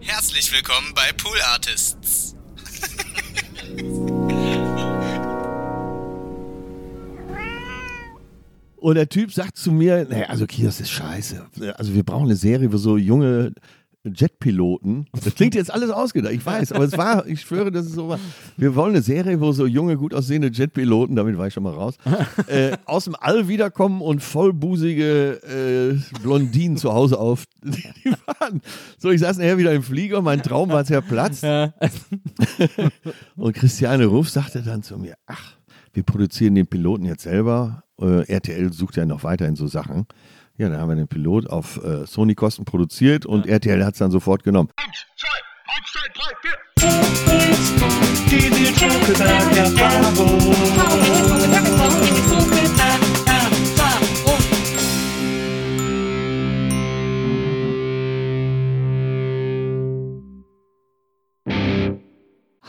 Herzlich willkommen bei Pool Artists. Und der Typ sagt zu mir, naja, also Kios ist scheiße. Also wir brauchen eine Serie, wo so junge Jetpiloten, das klingt jetzt alles ausgedacht, ich weiß, aber es war, ich schwöre, das ist so war. Wir wollen eine Serie, wo so junge, gut aussehende Jetpiloten, damit war ich schon mal raus, äh, aus dem All wiederkommen und vollbusige äh, Blondinen zu Hause auf. Die waren. So, ich saß nachher wieder im Flieger, mein Traum war zerplatzt. Ja. Und Christiane Ruff sagte dann zu mir, ach, wir produzieren den Piloten jetzt selber. Äh, RTL sucht ja noch weiterhin so Sachen. Ja, dann haben wir den Pilot auf äh, Sony-Kosten produziert und RTL hat es dann sofort genommen.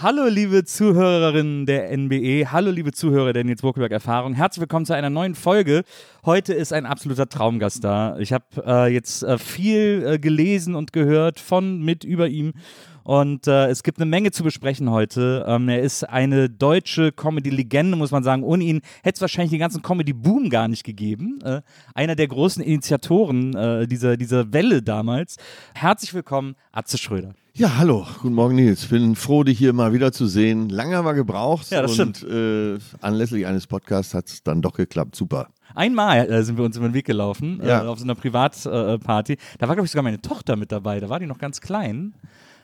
Hallo liebe Zuhörerinnen der NBE, hallo liebe Zuhörer der Nils Burkeberg Erfahrung, herzlich willkommen zu einer neuen Folge. Heute ist ein absoluter Traumgast da. Ich habe äh, jetzt äh, viel äh, gelesen und gehört von, mit, über ihm und äh, es gibt eine Menge zu besprechen heute. Ähm, er ist eine deutsche Comedy-Legende, muss man sagen. Ohne ihn hätte es wahrscheinlich den ganzen Comedy-Boom gar nicht gegeben. Äh, einer der großen Initiatoren äh, dieser, dieser Welle damals. Herzlich willkommen, Atze Schröder. Ja, hallo, guten Morgen Nils. Bin froh, dich hier mal wieder zu sehen. Lange haben wir gebraucht Ja, das und äh, anlässlich eines Podcasts hat es dann doch geklappt. Super. Einmal äh, sind wir uns über den Weg gelaufen, Ja. äh, auf so einer Privatparty. da war, glaube ich, sogar meine Tochter mit dabei. Da war die noch ganz klein.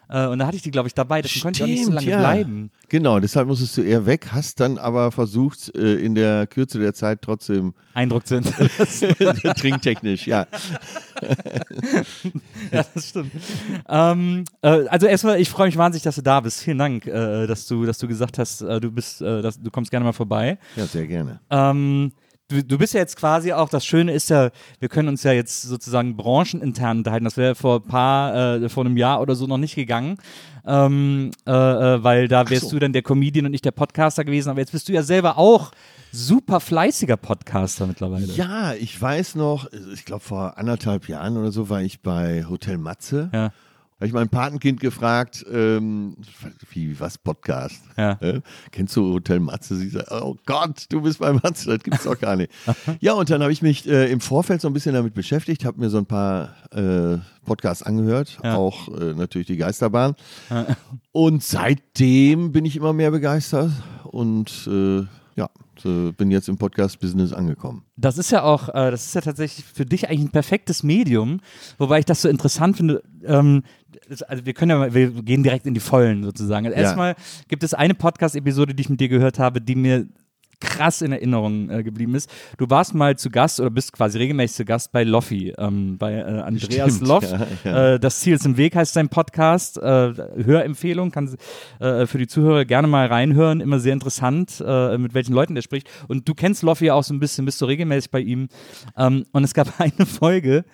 Äh, und da hatte ich die, glaube ich, dabei. Deswegen konnte ich auch nicht so lange ja. bleiben. Genau, deshalb musstest du eher weg, hast dann aber versucht, äh, in der Kürze der Zeit trotzdem Eindruck sind. trinktechnisch, ja. ja, das stimmt. ähm, äh, also erstmal, ich freue mich wahnsinnig, dass du da bist. Vielen Dank, äh, dass du, dass du gesagt hast, äh, du bist, äh, dass, du kommst gerne mal vorbei. Ja, sehr gerne. Ähm, du, du bist ja jetzt quasi auch, das Schöne ist ja, wir können uns ja jetzt sozusagen branchenintern unterhalten. Das wäre vor ein paar, äh, vor einem Jahr oder so noch nicht gegangen. Ähm, äh, äh, weil da wärst so. du dann der Comedian und nicht der Podcaster gewesen. Aber jetzt bist du ja selber auch super fleißiger Podcaster mittlerweile. Ja, ich weiß noch, ich glaube vor anderthalb Jahren oder so war ich bei Hotel Matze. Ja. Habe ich mein Patenkind gefragt, ähm, wie, was Podcast? Ja. Äh, kennst du Hotel Matze? Sie sagt, oh Gott, du bist bei Matze, das gibt's doch gar nicht. ja, und dann habe ich mich äh, im Vorfeld so ein bisschen damit beschäftigt, habe mir so ein paar äh, Podcasts angehört, Ja. auch äh, natürlich die Geisterbahn. Und seitdem bin ich immer mehr begeistert und äh, ja, so bin jetzt im Podcast-Business angekommen. Das ist ja auch, äh, das ist ja tatsächlich für dich eigentlich ein perfektes Medium, wobei ich das so interessant finde. Ähm, das, also wir können ja mal, wir gehen direkt in die Vollen sozusagen. Also Ja. Erstmal gibt es eine Podcast-Episode, die ich mit dir gehört habe, die mir krass in Erinnerung äh, geblieben ist. Du warst mal zu Gast oder bist quasi regelmäßig zu Gast bei Loffi, ähm, bei äh, Andreas Stimmt, Loff. ja, ja. Äh, das Ziel ist im Weg heißt sein Podcast. Äh, Hörempfehlung, kann äh, für die Zuhörer gerne mal reinhören. Immer sehr interessant, äh, mit welchen Leuten der spricht. Und du kennst Loffi auch so ein bisschen, bist du regelmäßig bei ihm. Ähm, und es gab eine Folge,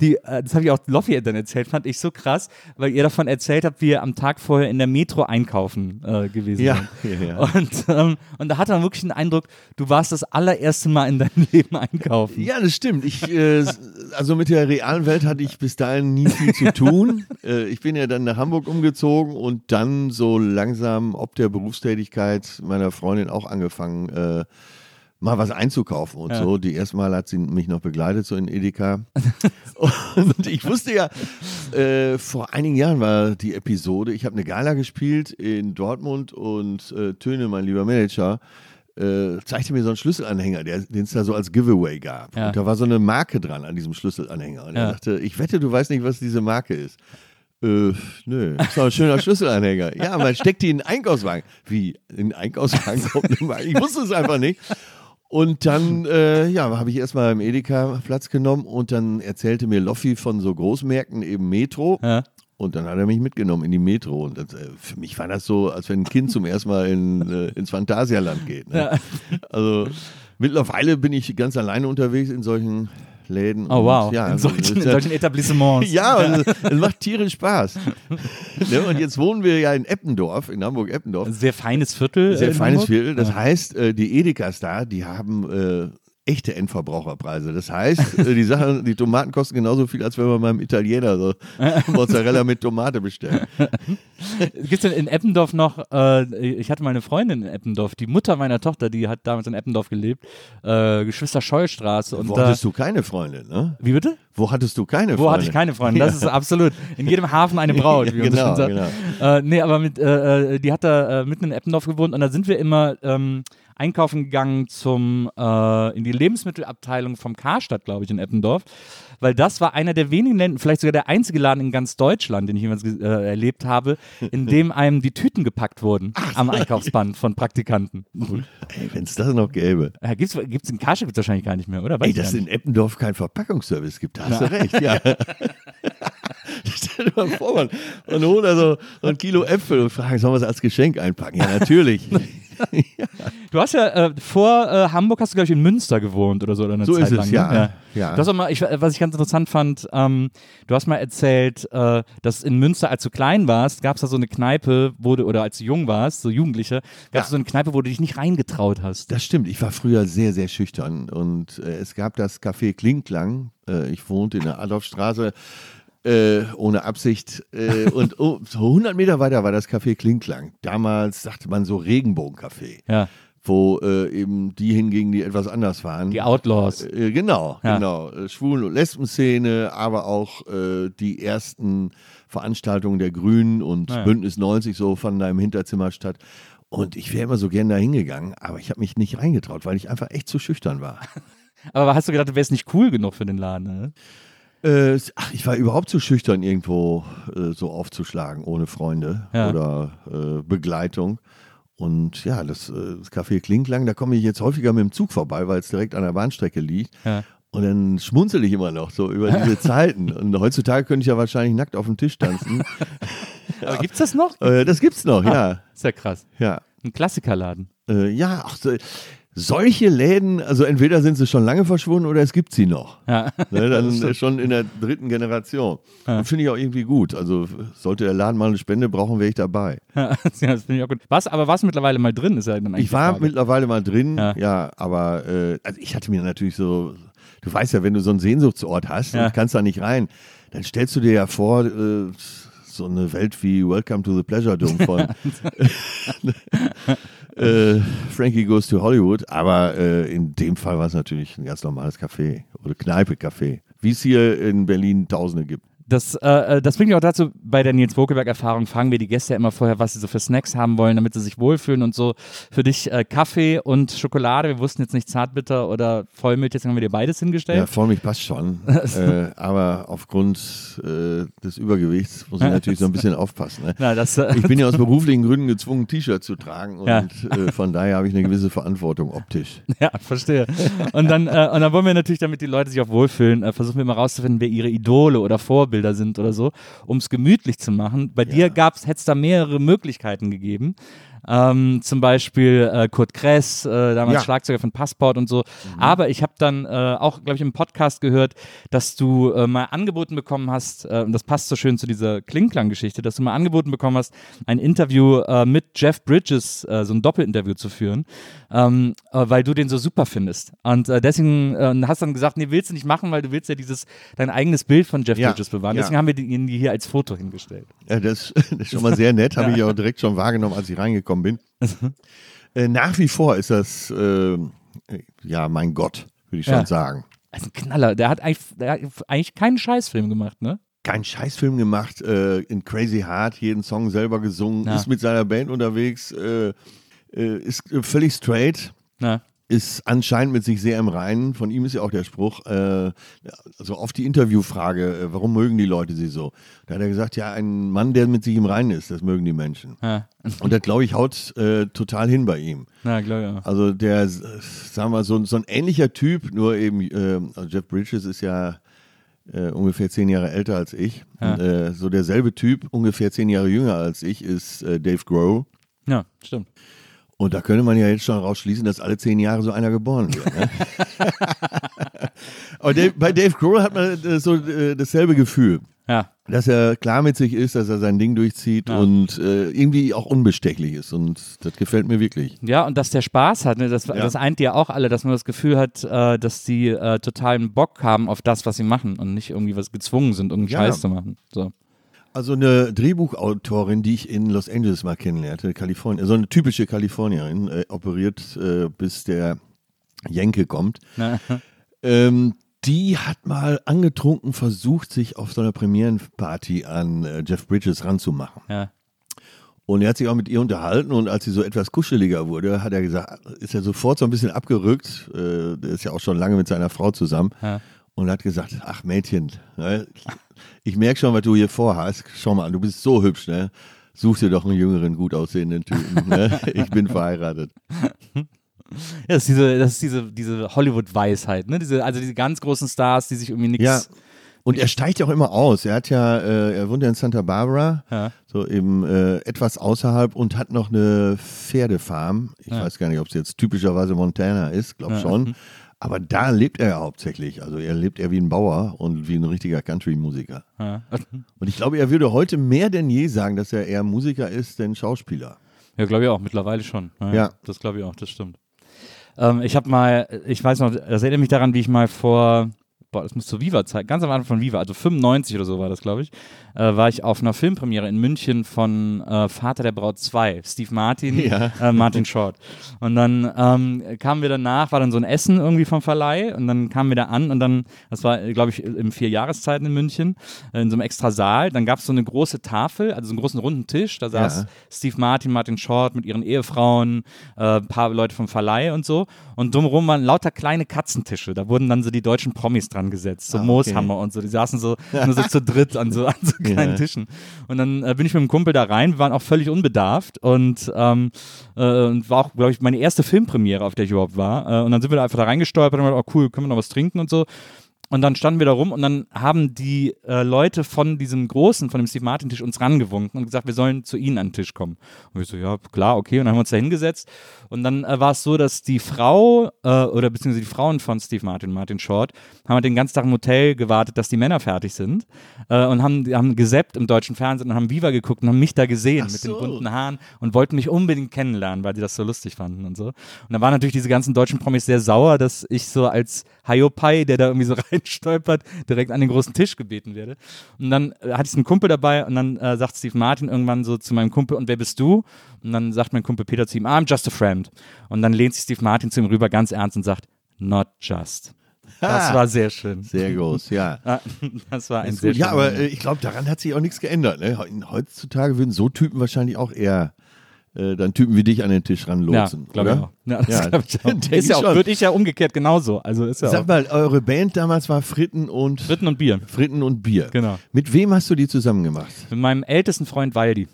die, das habe ich auch Loffi dann erzählt, fand ich so krass, weil ihr davon erzählt habt, wie ihr am Tag vorher in der Metro einkaufen gewesen Ja, seid. ja, ja. Und, ähm, und da hat man wirklich den Eindruck, du warst das allererste Mal in deinem Leben einkaufen. Ja, das stimmt. Ich, äh, also mit der realen Welt hatte ich bis dahin nie viel zu tun. äh, ich bin ja dann nach Hamburg umgezogen und dann so langsam ob der Berufstätigkeit meiner Freundin auch angefangen, äh, mal was einzukaufen und Ja. so. Die erste Mal hat sie mich noch begleitet, so in Edeka. und ich wusste ja, äh, vor einigen Jahren war die Episode, ich habe eine Gala gespielt in Dortmund und äh, Töne, mein lieber Manager, äh, zeigte mir so einen Schlüsselanhänger, den es da so als Giveaway gab. Ja. Und da war so eine Marke dran an diesem Schlüsselanhänger. Und er Ja. sagte, ich wette, du weißt nicht, was diese Marke ist. Äh, nö, ist doch ein schöner Schlüsselanhänger. Ja, man steckt die in den Einkaufswagen. Wie? In den Einkaufswagen kommt eine Marke? Ich wusste es einfach nicht. Und dann, äh, ja, habe ich erstmal im Edeka Platz genommen und dann erzählte mir Loffi von so Großmärkten, eben Metro. Ja. Und dann hat er mich mitgenommen in die Metro. Und das, äh, für mich war das so, als wenn ein Kind zum ersten Mal in, äh, ins Phantasialand geht. Ne? Also mittlerweile bin ich ganz alleine unterwegs in solchen Läden. Oh und, wow, Ja, in, also, solchen, in ja- solchen Etablissements. ja, und es, es macht tierisch Spaß. ne? Und jetzt wohnen wir ja in Eppendorf, in Hamburg-Eppendorf. Sehr feines Viertel. Sehr in feines Hamburg. Viertel. Das Ja. heißt, äh, die Edekas da, die haben äh, echte Endverbraucherpreise. Das heißt, äh, die Sachen, die Tomaten kosten genauso viel, als wenn man beim Italiener so Mozzarella mit Tomate bestellt. Gibt es denn in Eppendorf noch, äh, ich hatte mal eine Freundin in Eppendorf, die Mutter meiner Tochter, die hat damals in Eppendorf gelebt, äh, Geschwister Scheustraße. Und Wo da, hattest du keine Freundin, ne? wie bitte? Wo hattest du keine Wo Freundin? hatte ich keine Freundin? Das ist absolut. In jedem Hafen eine Braut, wie man so Genau, schön sagt. genau. Äh, nee, aber mit, äh, äh, die hat da mitten in Eppendorf gewohnt und da sind wir immer ähm, einkaufen gegangen zum, äh, in die Lebensmittelabteilung vom Karstadt, glaube ich, in Eppendorf. Weil das war einer der wenigen Läden, vielleicht sogar der einzige Laden in ganz Deutschland, den ich jemals äh, erlebt habe, in dem einem die Tüten gepackt wurden am Einkaufsband von Praktikanten. Ey, wenn es das noch gäbe. Äh, gibt's, gibt's in Karstadt gibt's wahrscheinlich gar nicht mehr, oder? Weiß Ey, dass es in Eppendorf keinen Verpackungsservice gibt, da hast du recht, ja. Stell dir mal vor, man, man holt also so ein Kilo Äpfel und fragt, sollen wir es als Geschenk einpacken? Ja, natürlich. Du hast ja äh, vor äh, Hamburg hast du glaube ich in Münster gewohnt oder so oder eine So Zeit ist es, lang. ne? ja. Ja. Du hast auch mal, ich, was ich ganz interessant fand, ähm, du hast mal erzählt, äh, dass in Münster, als du klein warst, gab es da so eine Kneipe, wo du, oder als du jung warst, so Jugendliche, gab es Ja. so eine Kneipe, wo du dich nicht reingetraut hast. Das stimmt, ich war früher sehr, sehr schüchtern und äh, es gab das Café Klingklang. Äh, ich wohnte in der Adolfstraße äh, ohne Absicht äh, und oh, so 100 Meter weiter war das Café Klingklang. Damals sagte man so Regenbogencafé, Ja, wo äh, eben die hingingen, die etwas anders waren. die Outlaws. Äh, genau, Ja. genau. Äh, Schwulen- und Lesben-Szene, aber auch äh, die ersten Veranstaltungen der Grünen und Ja. Bündnis 90 so fanden da im Hinterzimmer statt. Und ich wäre immer so gern da hingegangen, aber ich habe mich nicht reingetraut, weil ich einfach echt zu schüchtern war. Aber hast du gedacht, du wärst nicht cool genug für den Laden? Ne? Äh, ach, ich war überhaupt zu schüchtern, irgendwo äh, so aufzuschlagen, ohne Freunde Ja. oder äh, Begleitung. Und ja, das, äh, das Café Klinklang, da komme ich jetzt häufiger mit dem Zug vorbei, weil es direkt an der Bahnstrecke liegt. Ja. Und dann schmunzel ich immer noch so über diese Zeiten. Und heutzutage könnte ich ja wahrscheinlich nackt auf dem Tisch tanzen. Aber gibt's das noch? äh, das gibt's noch, ja. Ist ja krass. Ja, Ein Klassikerladen. äh, ja ach, so, solche Läden, also entweder sind sie schon lange verschwunden oder es gibt sie noch. Ja. Ne, dann schon in der dritten Generation. Und Finde ich auch irgendwie gut. Also sollte der Laden mal eine Spende brauchen, wäre ich dabei. ja, das finde ich auch gut. Was, aber du mittlerweile mal drin? Ist ja dann eigentlich Ich war mittlerweile mal drin, Ja. ja, aber äh, also ich hatte mir natürlich so, du weißt ja, wenn du so einen Sehnsuchtsort hast Ja. und kannst da nicht rein, dann stellst du dir ja vor, äh, so eine Welt wie Welcome to the Pleasure Dome von äh, Frankie Goes to Hollywood, aber äh, in dem Fall war es natürlich ein ganz normales Café oder Kneipe-Café, wie es hier in Berlin Tausende gibt. Das, äh, das bringt mich auch dazu, bei der Nils Bokelberg-Erfahrung fragen wir die Gäste ja immer vorher, was sie so für Snacks haben wollen, damit sie sich wohlfühlen und so. Für dich äh, Kaffee und Schokolade, wir wussten jetzt nicht Zartbitter oder Vollmilch, jetzt haben wir dir beides Ja, hingestellt. Vollmilch passt schon. äh, aber aufgrund äh, des Übergewichts muss ich natürlich so ein bisschen aufpassen. Ne? Na, das, äh, Ich bin ja aus beruflichen Gründen gezwungen, T-Shirt zu tragen und Ja. äh, von daher habe ich eine gewisse Verantwortung optisch. ja, verstehe. Und dann, äh, und dann wollen wir natürlich, damit die Leute sich auch wohlfühlen, äh, versuchen wir mal rauszufinden, wer ihre Idole oder Vorbilder sind oder so, um es gemütlich zu machen. Bei dir gab's, hätte es da mehrere Möglichkeiten gegeben. Ähm, zum Beispiel äh, Kurt Kress, äh, damals Ja. Schlagzeuger von Passport und so. Aber ich habe dann äh, auch, glaube ich, im Podcast gehört, dass du äh, mal angeboten bekommen hast, äh, und das passt so schön zu dieser Klingklang-Geschichte, dass du mal angeboten bekommen hast, ein Interview äh, mit Jeff Bridges, so ein Doppelinterview zu führen, ähm, äh, weil du den so super findest. Und deswegen hast dann gesagt, nee, willst du nicht machen, weil du willst ja dieses, dein eigenes Bild von Jeff Ja, Bridges bewahren. ja. Deswegen haben wir ihn hier als Foto hingestellt. Ja, das, das ist schon mal sehr nett, habe ich auch direkt schon wahrgenommen, als ich reingekommen bin. äh, nach wie vor ist das, äh, ja, mein Gott, würde ich schon Ja. sagen. Das ist ein Knaller. Der hat eigentlich, der hat eigentlich keinen Scheißfilm gemacht, ne? Kein Scheißfilm gemacht, äh, in Crazy Heart, jeden Song selber gesungen, Ja. ist mit seiner Band unterwegs, äh, äh, ist äh, völlig straight, Na, ist anscheinend mit sich sehr im Reinen. Von ihm ist ja auch der Spruch, äh, also auf die Interviewfrage, äh, warum mögen die Leute sie so? Da hat er gesagt, ja, ein Mann, der mit sich im Reinen ist, das mögen die Menschen. ja. Und das, glaube ich, haut äh, total hin bei ihm. Na, glaube ich auch. Also der, sagen wir so, so ein ähnlicher Typ, nur eben, äh, also Jeff Bridges ist ja äh, ungefähr zehn Jahre älter als ich. Ja. Und, äh, so derselbe Typ, ungefähr zehn Jahre jünger als ich, ist äh, Dave Grohl. Ja, stimmt. Und da könnte man ja jetzt schon rausschließen, dass alle zehn Jahre so einer geboren wird. Ne? Aber Dave, bei Dave Grohl hat man äh, so äh, dasselbe Gefühl. Ja. dass er klar mit sich ist, dass er sein Ding durchzieht Ja. und äh, irgendwie auch unbestechlich ist. Und das gefällt mir wirklich. Ja, und dass der Spaß hat, ne? das, Ja. das eint ja auch alle, dass man das Gefühl hat, äh, dass die äh, totalen Bock haben auf das, was sie machen und nicht irgendwie was gezwungen sind, irgendeinen Ja. Scheiß zu machen. So. Also eine Drehbuchautorin, die ich in Los Angeles mal kennenlernte, Kalifornien, so eine typische Kalifornierin, äh, operiert äh, bis der Jenke kommt. Ähm, die hat mal angetrunken versucht, sich auf so einer Premierenparty an äh, Jeff Bridges ranzumachen. Ja. Und er hat sich auch mit ihr unterhalten und als sie so etwas kuscheliger wurde, hat er gesagt, ist er sofort so ein bisschen abgerückt. Äh, der ist ja auch schon lange mit seiner Frau zusammen. Ja. Und hat gesagt, ach Mädchen, ne, ich merke schon, was du hier vorhast. Schau mal an, du bist so hübsch, ne? Such dir doch einen jüngeren, gut aussehenden Typen. Ne? Ich bin verheiratet. Ja, das ist diese, das ist diese, diese Hollywood-Weisheit, ne? Diese, also diese ganz großen Stars, die sich irgendwie nichts. Ja. Und er steigt ja auch immer aus. Er hat ja, äh, er wohnt ja in Santa Barbara, Ja. so eben äh, etwas außerhalb und hat noch eine Pferdefarm. Ich Ja. weiß gar nicht, ob es jetzt typischerweise Montana ist, glaube Ja. schon. Aber da lebt er ja hauptsächlich. Also er lebt eher wie ein Bauer und wie ein richtiger Country-Musiker. Ja. Und ich glaube, er würde heute mehr denn je sagen, dass er eher Musiker ist denn Schauspieler. Ja, glaube ich auch, mittlerweile schon. Ja, Ja. Das glaube ich auch, das stimmt. Ähm, ich habe mal, ich weiß noch, das erinnert mich daran, wie ich mal vor, boah, das muss zur Viva-Zeit, ganz am Anfang von Viva, also 95 oder so war das, glaube ich, äh, war ich auf einer Filmpremiere in München von äh, Vater der Braut 2, Steve Martin, Ja. äh, Martin Short. Und dann ähm, kamen wir danach, war dann so ein Essen irgendwie vom Verleih und dann kamen wir da an und dann, das war, glaube ich, im vier Jahreszeiten in München, äh, in so einem extra Saal, dann gab es so eine große Tafel, also so einen großen runden Tisch, da saß Ja. Steve Martin, Martin Short mit ihren Ehefrauen, äh, ein paar Leute vom Verleih und so. Und drumherum waren lauter kleine Katzentische. Da wurden dann so die deutschen Promis dran gesetzt, so Ah, okay. Mooshammer und so. Die saßen so nur so zu dritt an so, an so kleinen Ja. Tischen. Und dann äh, bin ich mit dem Kumpel da rein. Wir waren auch völlig unbedarft und, ähm, äh, war auch, glaube ich, meine erste Filmpremiere, auf der ich überhaupt war. Äh, und dann sind wir da einfach da reingestolpert und haben gedacht, oh cool, können wir noch was trinken und so. Und dann standen wir da rum und dann haben die äh, Leute von diesem großen, von dem Steve Martin Tisch uns rangewunken und gesagt, wir sollen zu ihnen an den Tisch kommen. Und ich so, ja, klar, okay. Und dann haben wir uns da hingesetzt. Und dann äh, war es so, dass die Frau äh, oder beziehungsweise die Frauen von Steve Martin, Martin Short, haben halt den ganzen Tag im Hotel gewartet, dass die Männer fertig sind äh, und haben, haben gesappt im deutschen Fernsehen und haben Viva geguckt und haben mich da gesehen Ach mit so. den bunten Haaren und wollten mich unbedingt kennenlernen, weil die das so lustig fanden und so. Und da waren natürlich diese ganzen deutschen Promis sehr sauer, dass ich so als Hayopai, der da irgendwie so reinstolpert, direkt an den großen Tisch gebeten werde. Und dann äh, hatte ich einen Kumpel dabei und dann äh, sagt Steve Martin irgendwann so zu meinem Kumpel, und wer bist du? Und dann sagt mein Kumpel Peter zu ihm, I'm just a friend. Und dann lehnt sich Steve Martin zu ihm rüber ganz ernst und sagt, not just. Das war sehr schön. Sehr groß, ja. Ah, Das war ein sehr. Ja, aber äh, ich glaube, daran hat sich auch nichts geändert. Ne? Heutzutage würden so Typen wahrscheinlich auch eher äh, dann Typen wie dich an den Tisch ja, ranlotsen. glaube ich auch. Ja, das Ja, ich auch. Ist ja auch, würde ich ja umgekehrt genauso. Also ist ja Sag auch. mal, eure Band damals war Fritten und Fritten und Bier. Fritten und Bier. Genau. Mit wem hast du die zusammen gemacht? Mit meinem ältesten Freund Waldi.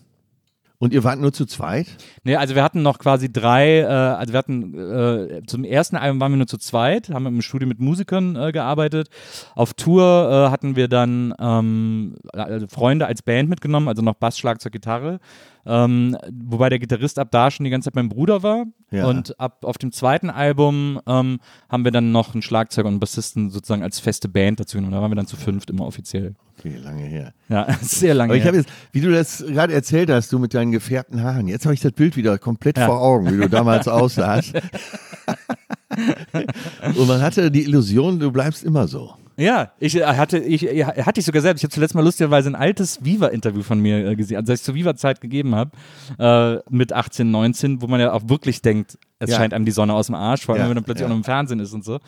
Und ihr wart nur zu zweit? Nee, also wir hatten noch quasi drei, äh, also wir hatten äh, zum ersten Album waren wir nur zu zweit, haben im Studio mit Musikern äh, gearbeitet. Auf Tour äh, hatten wir dann ähm, also Freunde als Band mitgenommen, also noch Bass, Schlagzeug, Gitarre. Ähm, wobei der Gitarrist ab da schon die ganze Zeit mein Bruder war. Ja. Und ab auf dem zweiten Album ähm, haben wir dann noch einen Schlagzeuger und einen Bassisten sozusagen als feste Band dazu genommen. Da waren wir dann zu fünft immer offiziell. Okay, lange her. Ja, sehr lange. Aber ich her. habe jetzt, wie du das gerade erzählt hast, du mit deinen gefärbten Haaren, jetzt habe ich das Bild wieder komplett Ja. vor Augen, wie du damals aussahst. Und man hatte die Illusion, du bleibst immer so. Ja, ich äh, hatte, ich äh, hatte ich sogar selbst. Ich habe zuletzt mal lustigerweise ein altes Viva-Interview von mir äh, gesehen, also das ich zur Viva-Zeit gegeben habe, äh, mit 18, 19, wo man ja auch wirklich denkt, es Ja. scheint einem die Sonne aus dem Arsch, vor allem Ja, wenn man dann plötzlich ja. auch noch im Fernsehen ist und so.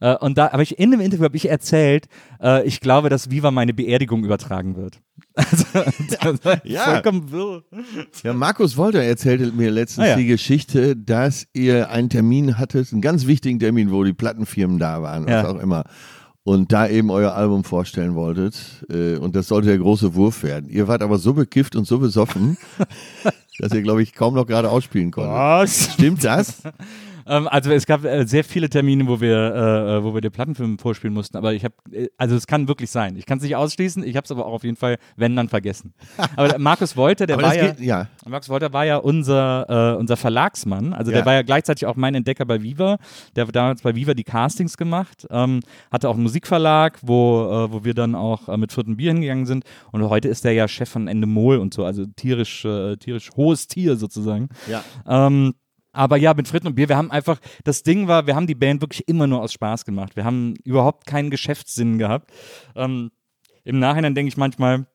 Äh, und da habe ich in dem Interview habe ich erzählt, äh, ich glaube, dass Viva meine Beerdigung übertragen wird. Also, Ja. vollkommen wirr. Ja, Markus Wolter erzählte mir letztens Ah, die Geschichte, dass ihr einen Termin hattet, einen ganz wichtigen Termin, wo die Plattenfirmen da waren, was auch immer. Und da eben euer Album vorstellen wolltet. Äh, Und das sollte der große Wurf werden. Ihr wart aber so bekifft und so besoffen, dass ihr, glaube ich, kaum noch gerade ausspielen konntet. Was? Stimmt das? Ähm, also es gab äh, sehr viele Termine, wo wir, äh, wo wir den Plattenfilm vorspielen mussten, aber ich habe, äh, also es kann wirklich sein. Ich kann es nicht ausschließen, ich habe es aber auch auf jeden Fall, wenn dann vergessen. Aber der Markus Wolter, der Aber war ja, geht, ja. Markus Wolter war ja unser, äh, unser Verlagsmann, also der Ja. war ja gleichzeitig auch mein Entdecker bei Viva. Der hat damals bei Viva die Castings gemacht, ähm, hatte auch einen Musikverlag, wo, äh, wo wir dann auch äh, mit vierten Bier hingegangen sind. Und heute ist der ja Chef von Endemol und so, also tierisch, äh, tierisch hohes Tier sozusagen. Ja. Ähm, aber ja, mit Fritten und Bier, wir haben einfach, das Ding war, wir haben die Band wirklich immer nur aus Spaß gemacht. Wir haben überhaupt keinen Geschäftssinn gehabt. Ähm, Im Nachhinein denke ich manchmal,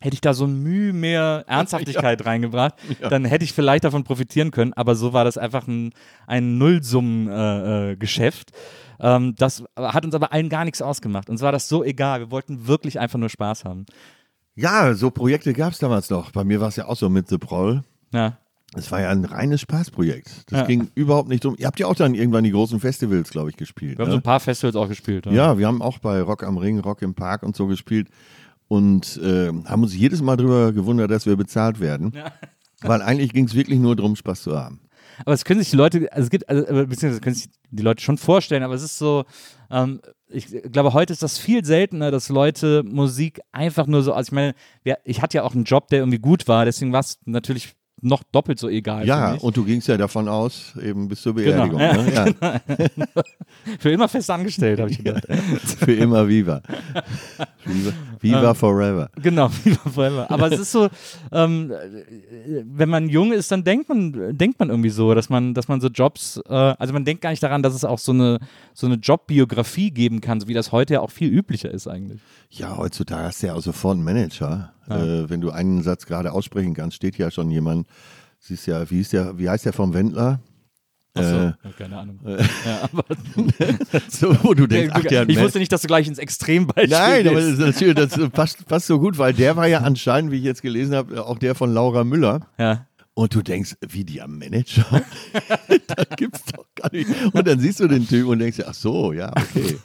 hätte ich da so ein Mühe mehr Ernsthaftigkeit reingebracht, dann hätte ich vielleicht davon profitieren können. Aber so war das einfach ein, ein Nullsummen-Geschäft. Äh, äh, ähm, das hat uns aber allen gar nichts ausgemacht. Uns war das so egal. Wir wollten wirklich einfach nur Spaß haben. Ja, so Projekte gab es damals noch. Bei mir war es ja auch so mit The Proll. Ja. Es war ja ein reines Spaßprojekt. Das Ja. ging überhaupt nicht um. Ihr habt ja auch dann irgendwann die großen Festivals, glaube ich, gespielt. Wir haben so Ne? ein paar Festivals auch gespielt. Ja, wir haben auch bei Rock am Ring, Rock im Park und so gespielt und äh, haben uns jedes Mal darüber gewundert, dass wir bezahlt werden. Weil eigentlich ging es wirklich nur darum, Spaß zu haben. Aber es können sich die Leute, also es gibt, also, beziehungsweise können sich die Leute schon vorstellen, aber es ist so, ähm, ich glaube, heute ist das viel seltener, dass Leute Musik einfach nur so, also ich meine, ja, ich hatte ja auch einen Job, der irgendwie gut war, deswegen war es natürlich noch doppelt so egal. Ja, und du gingst ja davon aus, eben bis zur Genau. Beerdigung. Ne? Ja, für immer fest angestellt, habe ich gedacht. für immer Viva. Viva, Viva Ähm, forever. Genau, Viva Forever. Aber es ist so, ähm, äh, wenn man jung ist, dann denkt man, denkt man irgendwie so, dass man, dass man so Jobs, äh, also man denkt gar nicht daran, dass es auch so eine, so eine Jobbiografie geben kann, so wie das heute ja auch viel üblicher ist eigentlich. Ja, heutzutage hast du ja auch sofort einen Manager. Äh, wenn du einen Satz gerade aussprechen kannst, steht ja schon jemand. Siehst ja, wie, ist der, wie heißt der vom Wendler? Achso, Äh, ja, keine Ahnung. ja, aber, so, wo du denkst, ach, ich wusste nicht, dass du gleich ins Extrembeispiel Nein, aber das, das passt, passt so gut, weil der war ja anscheinend, wie ich jetzt gelesen habe, auch der von Laura Müller. Ja. Und du denkst, wie die am Manager? das gibt's doch gar nicht. Und dann siehst du den Typ und denkst, ach so, ja, okay.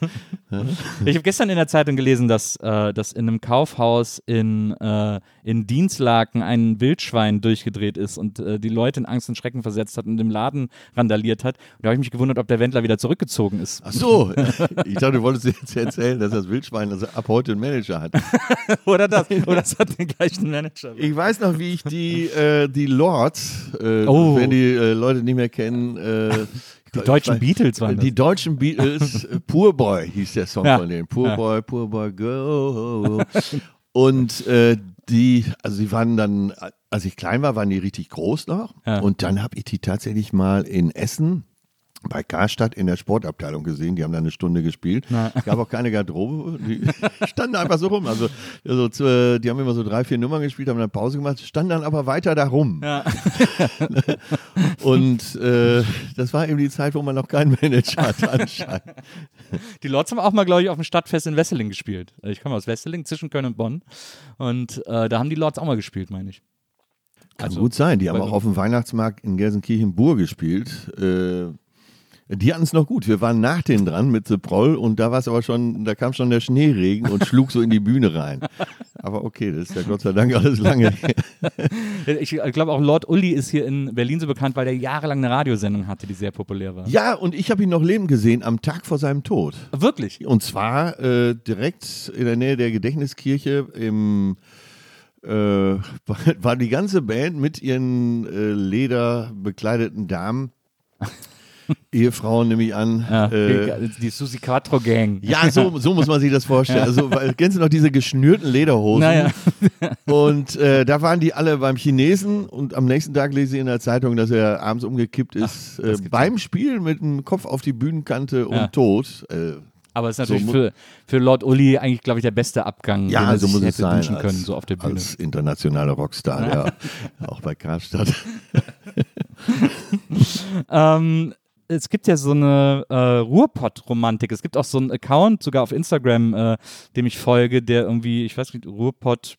Ich habe gestern in der Zeitung gelesen, dass, äh, dass in einem Kaufhaus in, äh, in Dienstlaken ein Wildschwein durchgedreht ist und äh, die Leute in Angst und Schrecken versetzt hat und im Laden randaliert hat. Und da habe ich mich gewundert, ob der Wendler wieder zurückgezogen ist. Ach so, ich dachte, du wolltest jetzt erzählen, dass das Wildschwein also ab heute einen Manager hat. Oder das. Oder es hat den gleichen Manager. Ich weiß noch, wie ich die, äh, die Lords, äh, Oh. wenn die äh, Leute nicht mehr kennen, äh, Die deutschen Beatles waren das. Die deutschen Beatles, äh, Poor Boy hieß der Song Ja. von denen. Poor Ja. Boy, Poor Boy, go. Und äh, die, also die waren dann, als ich klein war, waren die richtig groß noch. Ja. Und dann habe ich die tatsächlich mal in Essen bei Karstadt in der Sportabteilung gesehen. Die haben da eine Stunde gespielt. Na. Es gab auch keine Garderobe. Die standen einfach so rum. Also, also zu, äh, die haben immer so drei, vier Nummern gespielt, haben dann Pause gemacht, standen dann aber weiter da rum. Ja. Und äh, das war eben die Zeit, wo man noch keinen Manager hatte anscheinend. Die Lords haben auch mal, glaube ich, auf dem Stadtfest in Wesseling gespielt. Ich komme aus Wesseling, zwischen Köln und Bonn. Und äh, da haben die Lords auch mal gespielt, meine ich. Kann Also, gut sein. Die haben auch auf dem Weihnachtsmarkt in Gelsenkirchen-Bur gespielt. Äh, die hatten es noch gut. Wir waren nach denen dran mit The Proll und da war es aber schon, da kam schon der Schneeregen und schlug so in die Bühne rein. Aber okay, das ist ja Gott sei Dank alles lange. her. Ich glaube auch Lord Uli ist hier in Berlin so bekannt, weil der jahrelang eine Radiosendung hatte, die sehr populär war. Ja, und ich habe ihn noch leben gesehen am Tag vor seinem Tod. Wirklich? Und zwar äh, direkt in der Nähe der Gedächtniskirche im äh, war die ganze Band mit ihren äh, lederbekleideten Damen, Ehefrauen nehme ich an. Ja, äh, die Susi Quattro Gang. ja, so, so muss man sich das vorstellen. Also, weil, kennst du noch diese geschnürten Lederhosen? Naja. Und äh, da waren die alle beim Chinesen und am nächsten Tag lese ich in der Zeitung, dass er abends umgekippt ist äh, gibt's beim Spiel mit dem Kopf auf die Bühnenkante und Ja. tot. Äh, Aber es ist natürlich mu- für, für Lord Uli eigentlich, glaube ich, der beste Abgang, den Ja, er so sich muss es hätte sein. wünschen können, als, so auf der Bühne. Als internationaler Rockstar, ja. Auch bei Karstadt. Ähm, es gibt ja so eine äh, Ruhrpott-Romantik. Es gibt auch so einen Account, sogar auf Instagram, äh, dem ich folge, der irgendwie, ich weiß nicht, Ruhrpott,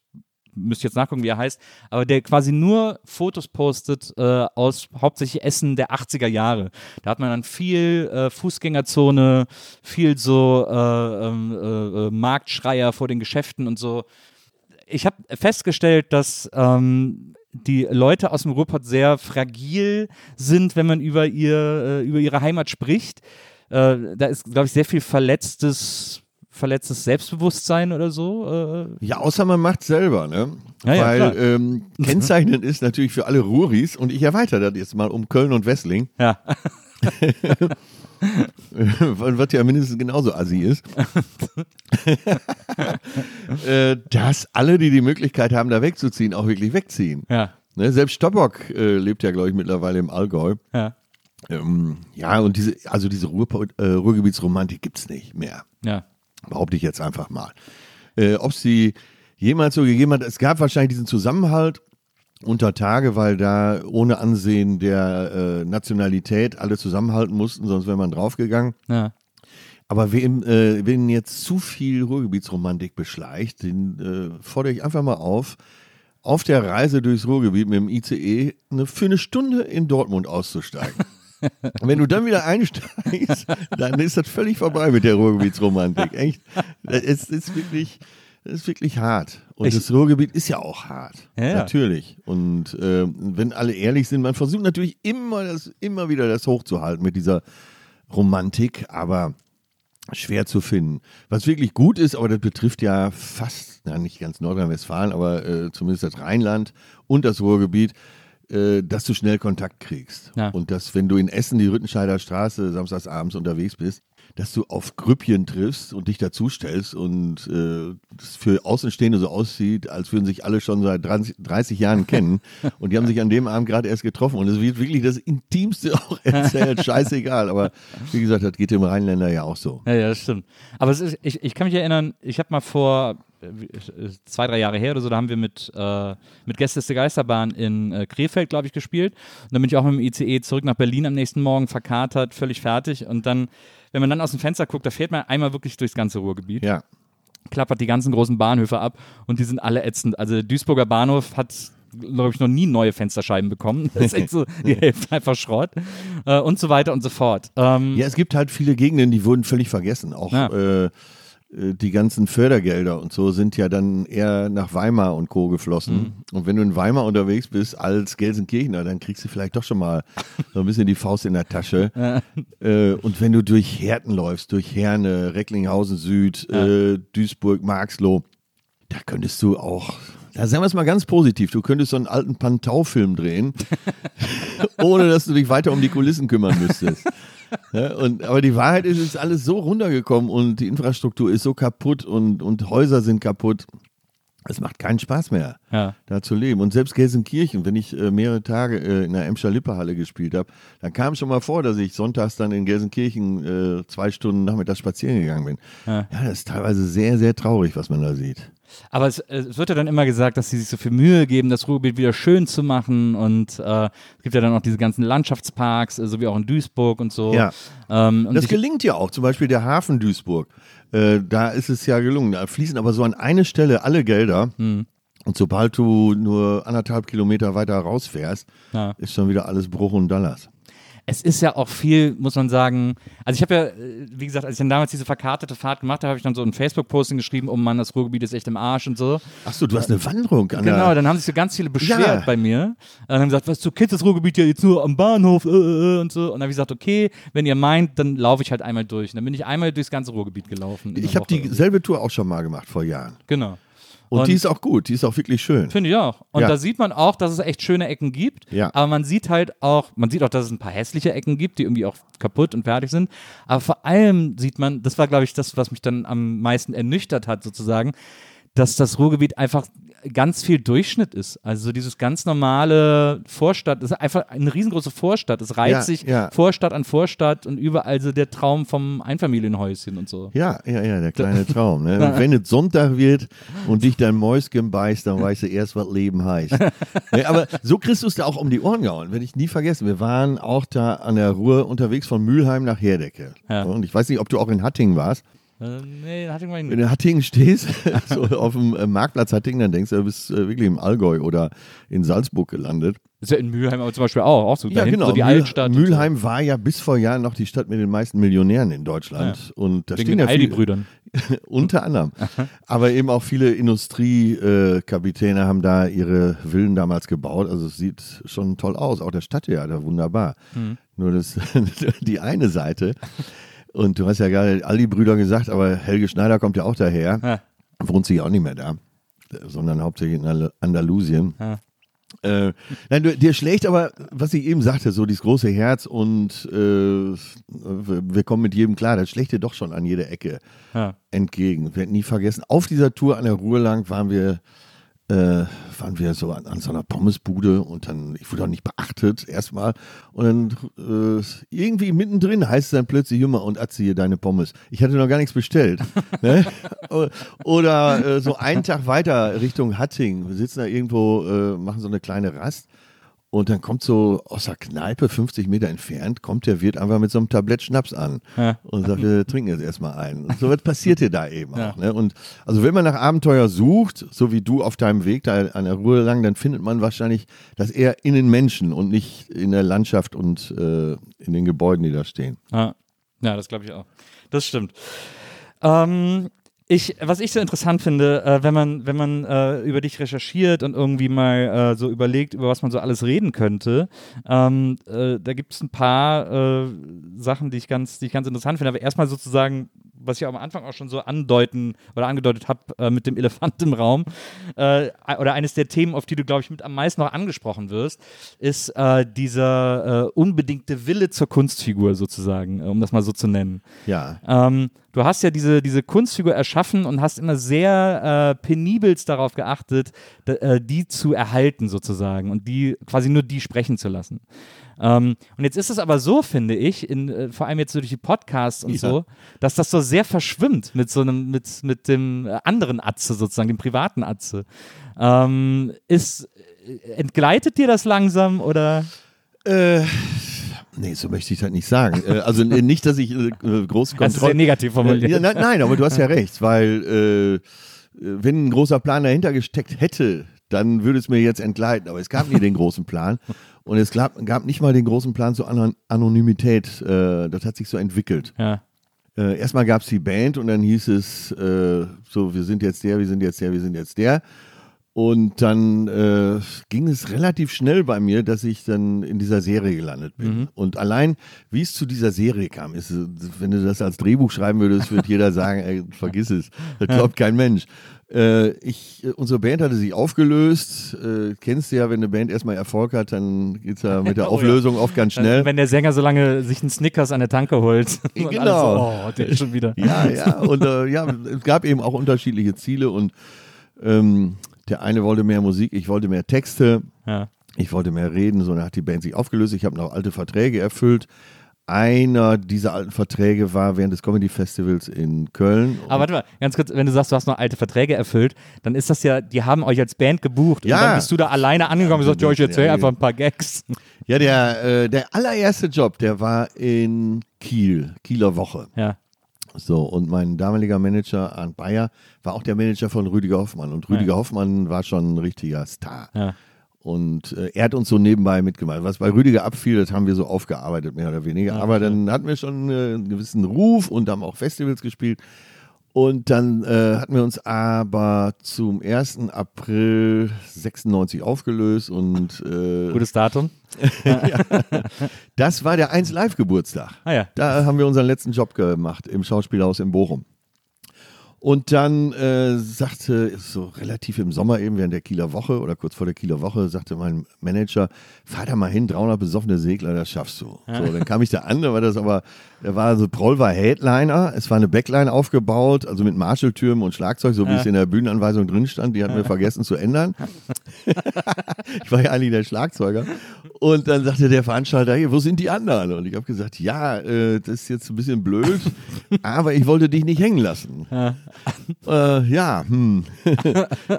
müsst ihr jetzt nachgucken, wie er heißt, aber der quasi nur Fotos postet äh, aus hauptsächlich Essen der 80er Jahre. Da hat man dann viel äh, Fußgängerzone, viel so äh, ähm, äh, äh, Marktschreier vor den Geschäften und so. Ich habe festgestellt, dass ähm, die Leute aus dem Ruhrpott sehr fragil sind, wenn man über, ihr, äh, über ihre Heimat spricht. Äh, da ist, glaube ich, sehr viel verletztes, verletztes Selbstbewusstsein oder so. Äh. Ja, außer man macht selber, ne? Ja, ja, Weil ähm, kennzeichnend ist natürlich für alle Ruhris und ich erweitere das jetzt mal um Köln und Wessling, Ja. was ja mindestens genauso assi ist, äh, dass alle, die die Möglichkeit haben, da wegzuziehen, auch wirklich wegziehen. ja. Ne? Selbst Stoppock äh, lebt ja, glaube ich, mittlerweile im Allgäu. Ja. Ähm, ja, und diese, also diese Ruhr, äh, Ruhrgebietsromantik gibt es nicht mehr. Ja. Behaupte ich jetzt einfach mal. Äh, Ob es sie jemals so gegeben hat, es gab wahrscheinlich diesen Zusammenhalt unter Tage, weil da ohne Ansehen der äh, Nationalität alle zusammenhalten mussten, sonst wäre man draufgegangen. Ja. Aber wem, äh, wen jetzt zu viel Ruhrgebietsromantik beschleicht, den äh, fordere ich einfach mal auf, auf der Reise durchs Ruhrgebiet mit dem ICE eine, für eine Stunde in Dortmund auszusteigen. Und wenn du dann wieder einsteigst, dann ist das völlig vorbei mit der Ruhrgebietsromantik. Echt. Es ist wirklich, es ist wirklich hart. Und Ich- das Ruhrgebiet ist ja auch hart. Ja. Natürlich. Und äh, wenn alle ehrlich sind, man versucht natürlich immer, das, immer wieder das hochzuhalten mit dieser Romantik, aber schwer zu finden. Was wirklich gut ist, aber das betrifft ja fast, na nicht ganz Nordrhein-Westfalen, aber äh, zumindest das Rheinland und das Ruhrgebiet, äh, dass du schnell Kontakt kriegst. Ja. Und dass, wenn du in Essen die Rüttenscheider Straße samstags abends unterwegs bist, dass du auf Grüppchen triffst und dich dazustellst und äh, das für Außenstehende so aussieht, als würden sich alle schon seit 30, 30 Jahren kennen und die haben sich an dem Abend gerade erst getroffen und es wird wirklich das Intimste auch erzählt, scheißegal, aber wie gesagt, das geht dem Rheinländer ja auch so. Ja, ja, das stimmt. Aber ist, ich, ich kann mich erinnern, ich habe mal vor äh, zwei, drei Jahre her oder so, da haben wir mit, äh, mit Gäste der Geisterbahn in äh, Krefeld, glaube ich, gespielt. Und dann bin ich auch mit dem ICE zurück nach Berlin am nächsten Morgen, verkatert, völlig fertig. Und dann, wenn man dann aus dem Fenster guckt, da fährt man einmal wirklich durchs ganze Ruhrgebiet, Ja. klappert die ganzen großen Bahnhöfe ab und die sind alle ätzend. Also der Duisburger Bahnhof hat glaube ich, noch nie neue Fensterscheiben bekommen. Das ist echt so, die Hälfte einfach Schrott. Äh, und so weiter und so fort. Ähm, Ja, es gibt halt viele Gegenden, die wurden völlig vergessen. Auch Ja. äh, die ganzen Fördergelder und so sind ja dann eher nach Weimar und Co. geflossen. Mhm. Und wenn du in Weimar unterwegs bist als Gelsenkirchener, dann kriegst du vielleicht doch schon mal so ein bisschen die Faust in der Tasche. äh, und wenn du durch Herten läufst, durch Herne, Recklinghausen Süd, äh, Duisburg, Marxloh, da könntest du auch, da sagen wir es mal ganz positiv, du könntest so einen alten Pantau-Film drehen, ohne dass du dich weiter um die Kulissen kümmern müsstest. Ja, und, aber die Wahrheit ist, es ist alles so runtergekommen und die Infrastruktur ist so kaputt und, und Häuser sind kaputt. Es macht keinen Spaß mehr, Ja. da zu leben. Und selbst Gelsenkirchen, wenn ich äh, mehrere Tage äh, in der Emscher Lippe-Halle gespielt habe, dann kam schon mal vor, dass ich sonntags dann in Gelsenkirchen äh, zwei Stunden nachmittags spazieren gegangen bin. Ja. ja, das ist teilweise sehr, sehr traurig, was man da sieht. Aber es, es wird ja dann immer gesagt, dass sie sich so viel Mühe geben, das Ruhrgebiet wieder schön zu machen. Und äh, es gibt ja dann auch diese ganzen Landschaftsparks, äh, so wie auch in Duisburg und so. Ja. Ähm, und Das gelingt ja auch, zum Beispiel der Hafen Duisburg. Äh, da ist es ja gelungen. Da fließen aber so an eine Stelle alle Gelder. Hm. Und sobald du nur anderthalb Kilometer weiter rausfährst, Ja. ist schon wieder alles Bruch und Dallas. Es ist ja auch viel, muss man sagen. Also ich habe ja, äh, wie gesagt, als ich dann damals diese verkartete Fahrt gemacht habe, habe ich dann so ein Facebook-Posting geschrieben, oh Mann, das Ruhrgebiet ist echt im Arsch und so. Achso, du hast eine Wanderung an Genau, dann haben sich so ganz viele beschwert Ja. bei mir. Und dann haben gesagt, was, du kennst das Ruhrgebiet ja jetzt nur am Bahnhof äh, äh, äh, und so. Und dann habe ich gesagt, okay, wenn ihr meint, dann laufe ich halt einmal durch. Und dann bin ich einmal durchs ganze Ruhrgebiet gelaufen. Ich habe dieselbe Tour auch schon mal gemacht vor Jahren. Genau. Und, Und- die ist auch gut, die ist auch wirklich schön. Finde ich auch. Und Ja. da sieht man auch, dass es echt schöne Ecken gibt. Ja. Aber man sieht halt auch, man sieht auch, dass es ein paar hässliche Ecken gibt, die irgendwie auch kaputt und fertig sind. Aber vor allem sieht man, das war, glaube ich, das, was mich dann am meisten ernüchtert hat, sozusagen, dass das Ruhrgebiet einfach ganz viel Durchschnitt ist. Also dieses ganz normale Vorstadt, das ist einfach eine riesengroße Vorstadt. Es reiht Ja, sich ja. Vorstadt an Vorstadt und überall so der Traum vom Einfamilienhäuschen und so. Ja, ja, ja, der kleine Traum. Ne? Wenn es Sonntag wird und dich dein Mäuschen beißt, dann weißt du erst, was Leben heißt. ne, aber so kriegst du es da auch um die Ohren gehauen. Werde ich nie vergessen. Wir waren auch da an der Ruhr unterwegs von Mülheim nach Herdecke. Ja. Und ich weiß nicht, ob du auch in Hattingen warst. Äh, nee, Hattingen war ich Wenn nicht. du in Hattingen stehst, so auf dem äh, Marktplatz Hattingen, dann denkst du, du bist äh, wirklich im Allgäu oder in Salzburg gelandet. Ist ja in Mülheim aber zum Beispiel auch, auch so Ja, genau. so die Mühl- Altstadt. Mülheim war ja bis vor Jahren noch die Stadt mit den meisten Millionären in Deutschland. Und da So. Wegen stehen den ja viele, Aldi-Brüdern. unter anderem. Aber eben auch viele Industriekapitäne haben da ihre Villen damals gebaut. Also es sieht schon toll aus. Auch der Stadttheater, wunderbar. Mhm. Nur das, die eine Seite. Und du hast ja gerade Aldi-Brüder gesagt, aber Helge Schneider kommt ja auch daher. Ja. Wohnt sich auch nicht mehr da, sondern hauptsächlich in Al- Andalusien. Ja. Äh, nein, du, dir schlägt aber, was ich eben sagte, so dieses große Herz und äh, wir kommen mit jedem klar, das schlägt dir doch schon an jeder Ecke Ja. entgegen. Wir werden nie vergessen, auf dieser Tour an der Ruhr lang waren wir, äh, waren wir so an, an so einer Pommesbude und dann, ich wurde auch nicht beachtet erstmal und dann äh, irgendwie mittendrin heißt es dann plötzlich immer und Atze hier deine Pommes. Ich hatte noch gar nichts bestellt. ne? Oder äh, so einen Tag weiter Richtung Hatting. Wir sitzen da irgendwo, äh, machen so eine kleine Rast und dann kommt so aus der Kneipe 50 Meter entfernt, kommt der Wirt einfach mit so einem Tablett Schnaps an Ja. und sagt, wir trinken jetzt erstmal einen. Und so was passiert dir da eben Ja. auch. Ne? Und also wenn man nach Abenteuer sucht, so wie du auf deinem Weg da an der Ruhe lang, dann findet man wahrscheinlich das eher in den Menschen und nicht in der Landschaft und äh, in den Gebäuden, die da stehen. Ja, ja das glaube ich auch. Das stimmt. Ähm, ich, was ich so interessant finde, äh, wenn man, wenn man äh, über dich recherchiert und irgendwie mal äh, so überlegt, über was man so alles reden könnte, ähm, äh, da gibt es ein paar äh, Sachen, die ich, ganz, die ich ganz interessant finde. Aber erstmal sozusagen, was ich am Anfang auch schon so andeuten oder angedeutet habe äh, mit dem Elefant im Raum, äh, oder eines der Themen, auf die du, glaube ich, mit am meisten noch angesprochen wirst, ist äh, dieser äh, unbedingte Wille zur Kunstfigur sozusagen, äh, um das mal so zu nennen. Ja. Ähm, du hast ja diese, diese Kunstfigur erschaffen und hast immer sehr äh, penibelst darauf geachtet, äh, die zu erhalten sozusagen und die quasi nur die sprechen zu lassen. Ähm, und jetzt ist es aber so, finde ich, in, äh, vor allem jetzt so durch die Podcasts und Ja. so, dass das so sehr verschwimmt mit so einem, mit, mit dem äh, anderen Atze sozusagen, dem privaten Atze. Ähm, ist, äh, entgleitet dir das langsam oder? Äh, nee, so möchte ich das nicht sagen. äh, also äh, nicht, dass ich äh, große Das ist sehr Kontrolle. negativ formuliert. Ja, nein, nein, aber du hast ja recht, weil äh, wenn ein großer Plan dahinter gesteckt hätte, dann würde es mir jetzt entgleiten. Aber es gab nie den großen Plan. Und es gab, gab nicht mal den großen Plan zur Anon Anonymität. Äh, das hat sich so entwickelt. Ja. Äh, erstmal gab es die Band und dann hieß es äh, so, wir sind jetzt der, wir sind jetzt der, wir sind jetzt der. Und dann äh, ging es relativ schnell bei mir, dass ich dann in dieser Serie gelandet bin. Und allein, wie es zu dieser Serie kam, ist, wenn du das als Drehbuch schreiben würdest, würde jeder sagen, ey, vergiss es, das glaubt kein Mensch. Äh, ich, unsere Band hatte sich aufgelöst. Äh, kennst du ja, wenn eine Band erstmal Erfolg hat, dann geht es ja mit der Oh ja. Auflösung oft ganz schnell. Wenn der Sänger so lange sich einen Snickers an der Tanke holt. Und Genau. So, oh, der ist schon wieder. Ja, ja, und äh, ja, es gab eben auch unterschiedliche Ziele und ähm, der eine wollte mehr Musik, ich wollte mehr Texte, Ja. ich wollte mehr reden, so dann hat die Band sich aufgelöst, ich habe noch alte Verträge erfüllt. Einer dieser alten Verträge war während des Comedy Festivals in Köln. Aber warte mal, ganz kurz, wenn du sagst, du hast noch alte Verträge erfüllt, dann ist das ja, die haben euch als Band gebucht Ja. und dann bist du da alleine angekommen und gesagt, ja, ich erzähl Ja, einfach ein paar Gags. Ja, der, äh, der allererste Job, der war in Kiel, Kieler Woche. Ja. So, und mein damaliger Manager, Arndt Bayer, war auch der Manager von Rüdiger Hoffmann. Und Rüdiger Hoffmann war schon ein richtiger Star. Ja. Und äh, er hat uns so nebenbei mitgemacht. Was bei Rüdiger abfiel, das haben wir so aufgearbeitet, mehr oder weniger. Aber dann hatten wir schon äh, einen gewissen Ruf und haben auch Festivals gespielt. Und dann äh, hatten wir uns aber zum 1. April 96 aufgelöst und äh, Gutes Datum. das war der 1 Live Geburtstag. Ah ja. Da haben wir unseren letzten Job gemacht im Schauspielhaus in Bochum. Und dann äh, sagte, so relativ im Sommer eben während der Kieler Woche oder kurz vor der Kieler Woche, sagte mein Manager, fahr da mal hin, 300 besoffene Segler, das schaffst du. So, dann kam ich da an, da war das aber, da war so, Proll war Headliner, es war eine Backline aufgebaut, also mit Marshalltürmen und Schlagzeug, so wie es in der Bühnenanweisung drin stand, die hatten wir vergessen zu ändern. ich war ja eigentlich der Schlagzeuger. Und dann sagte der Veranstalter, hey, wo sind die anderen? Und ich habe gesagt, ja, äh, das ist jetzt ein bisschen blöd, aber ich wollte dich nicht hängen lassen. Äh, ja, hm.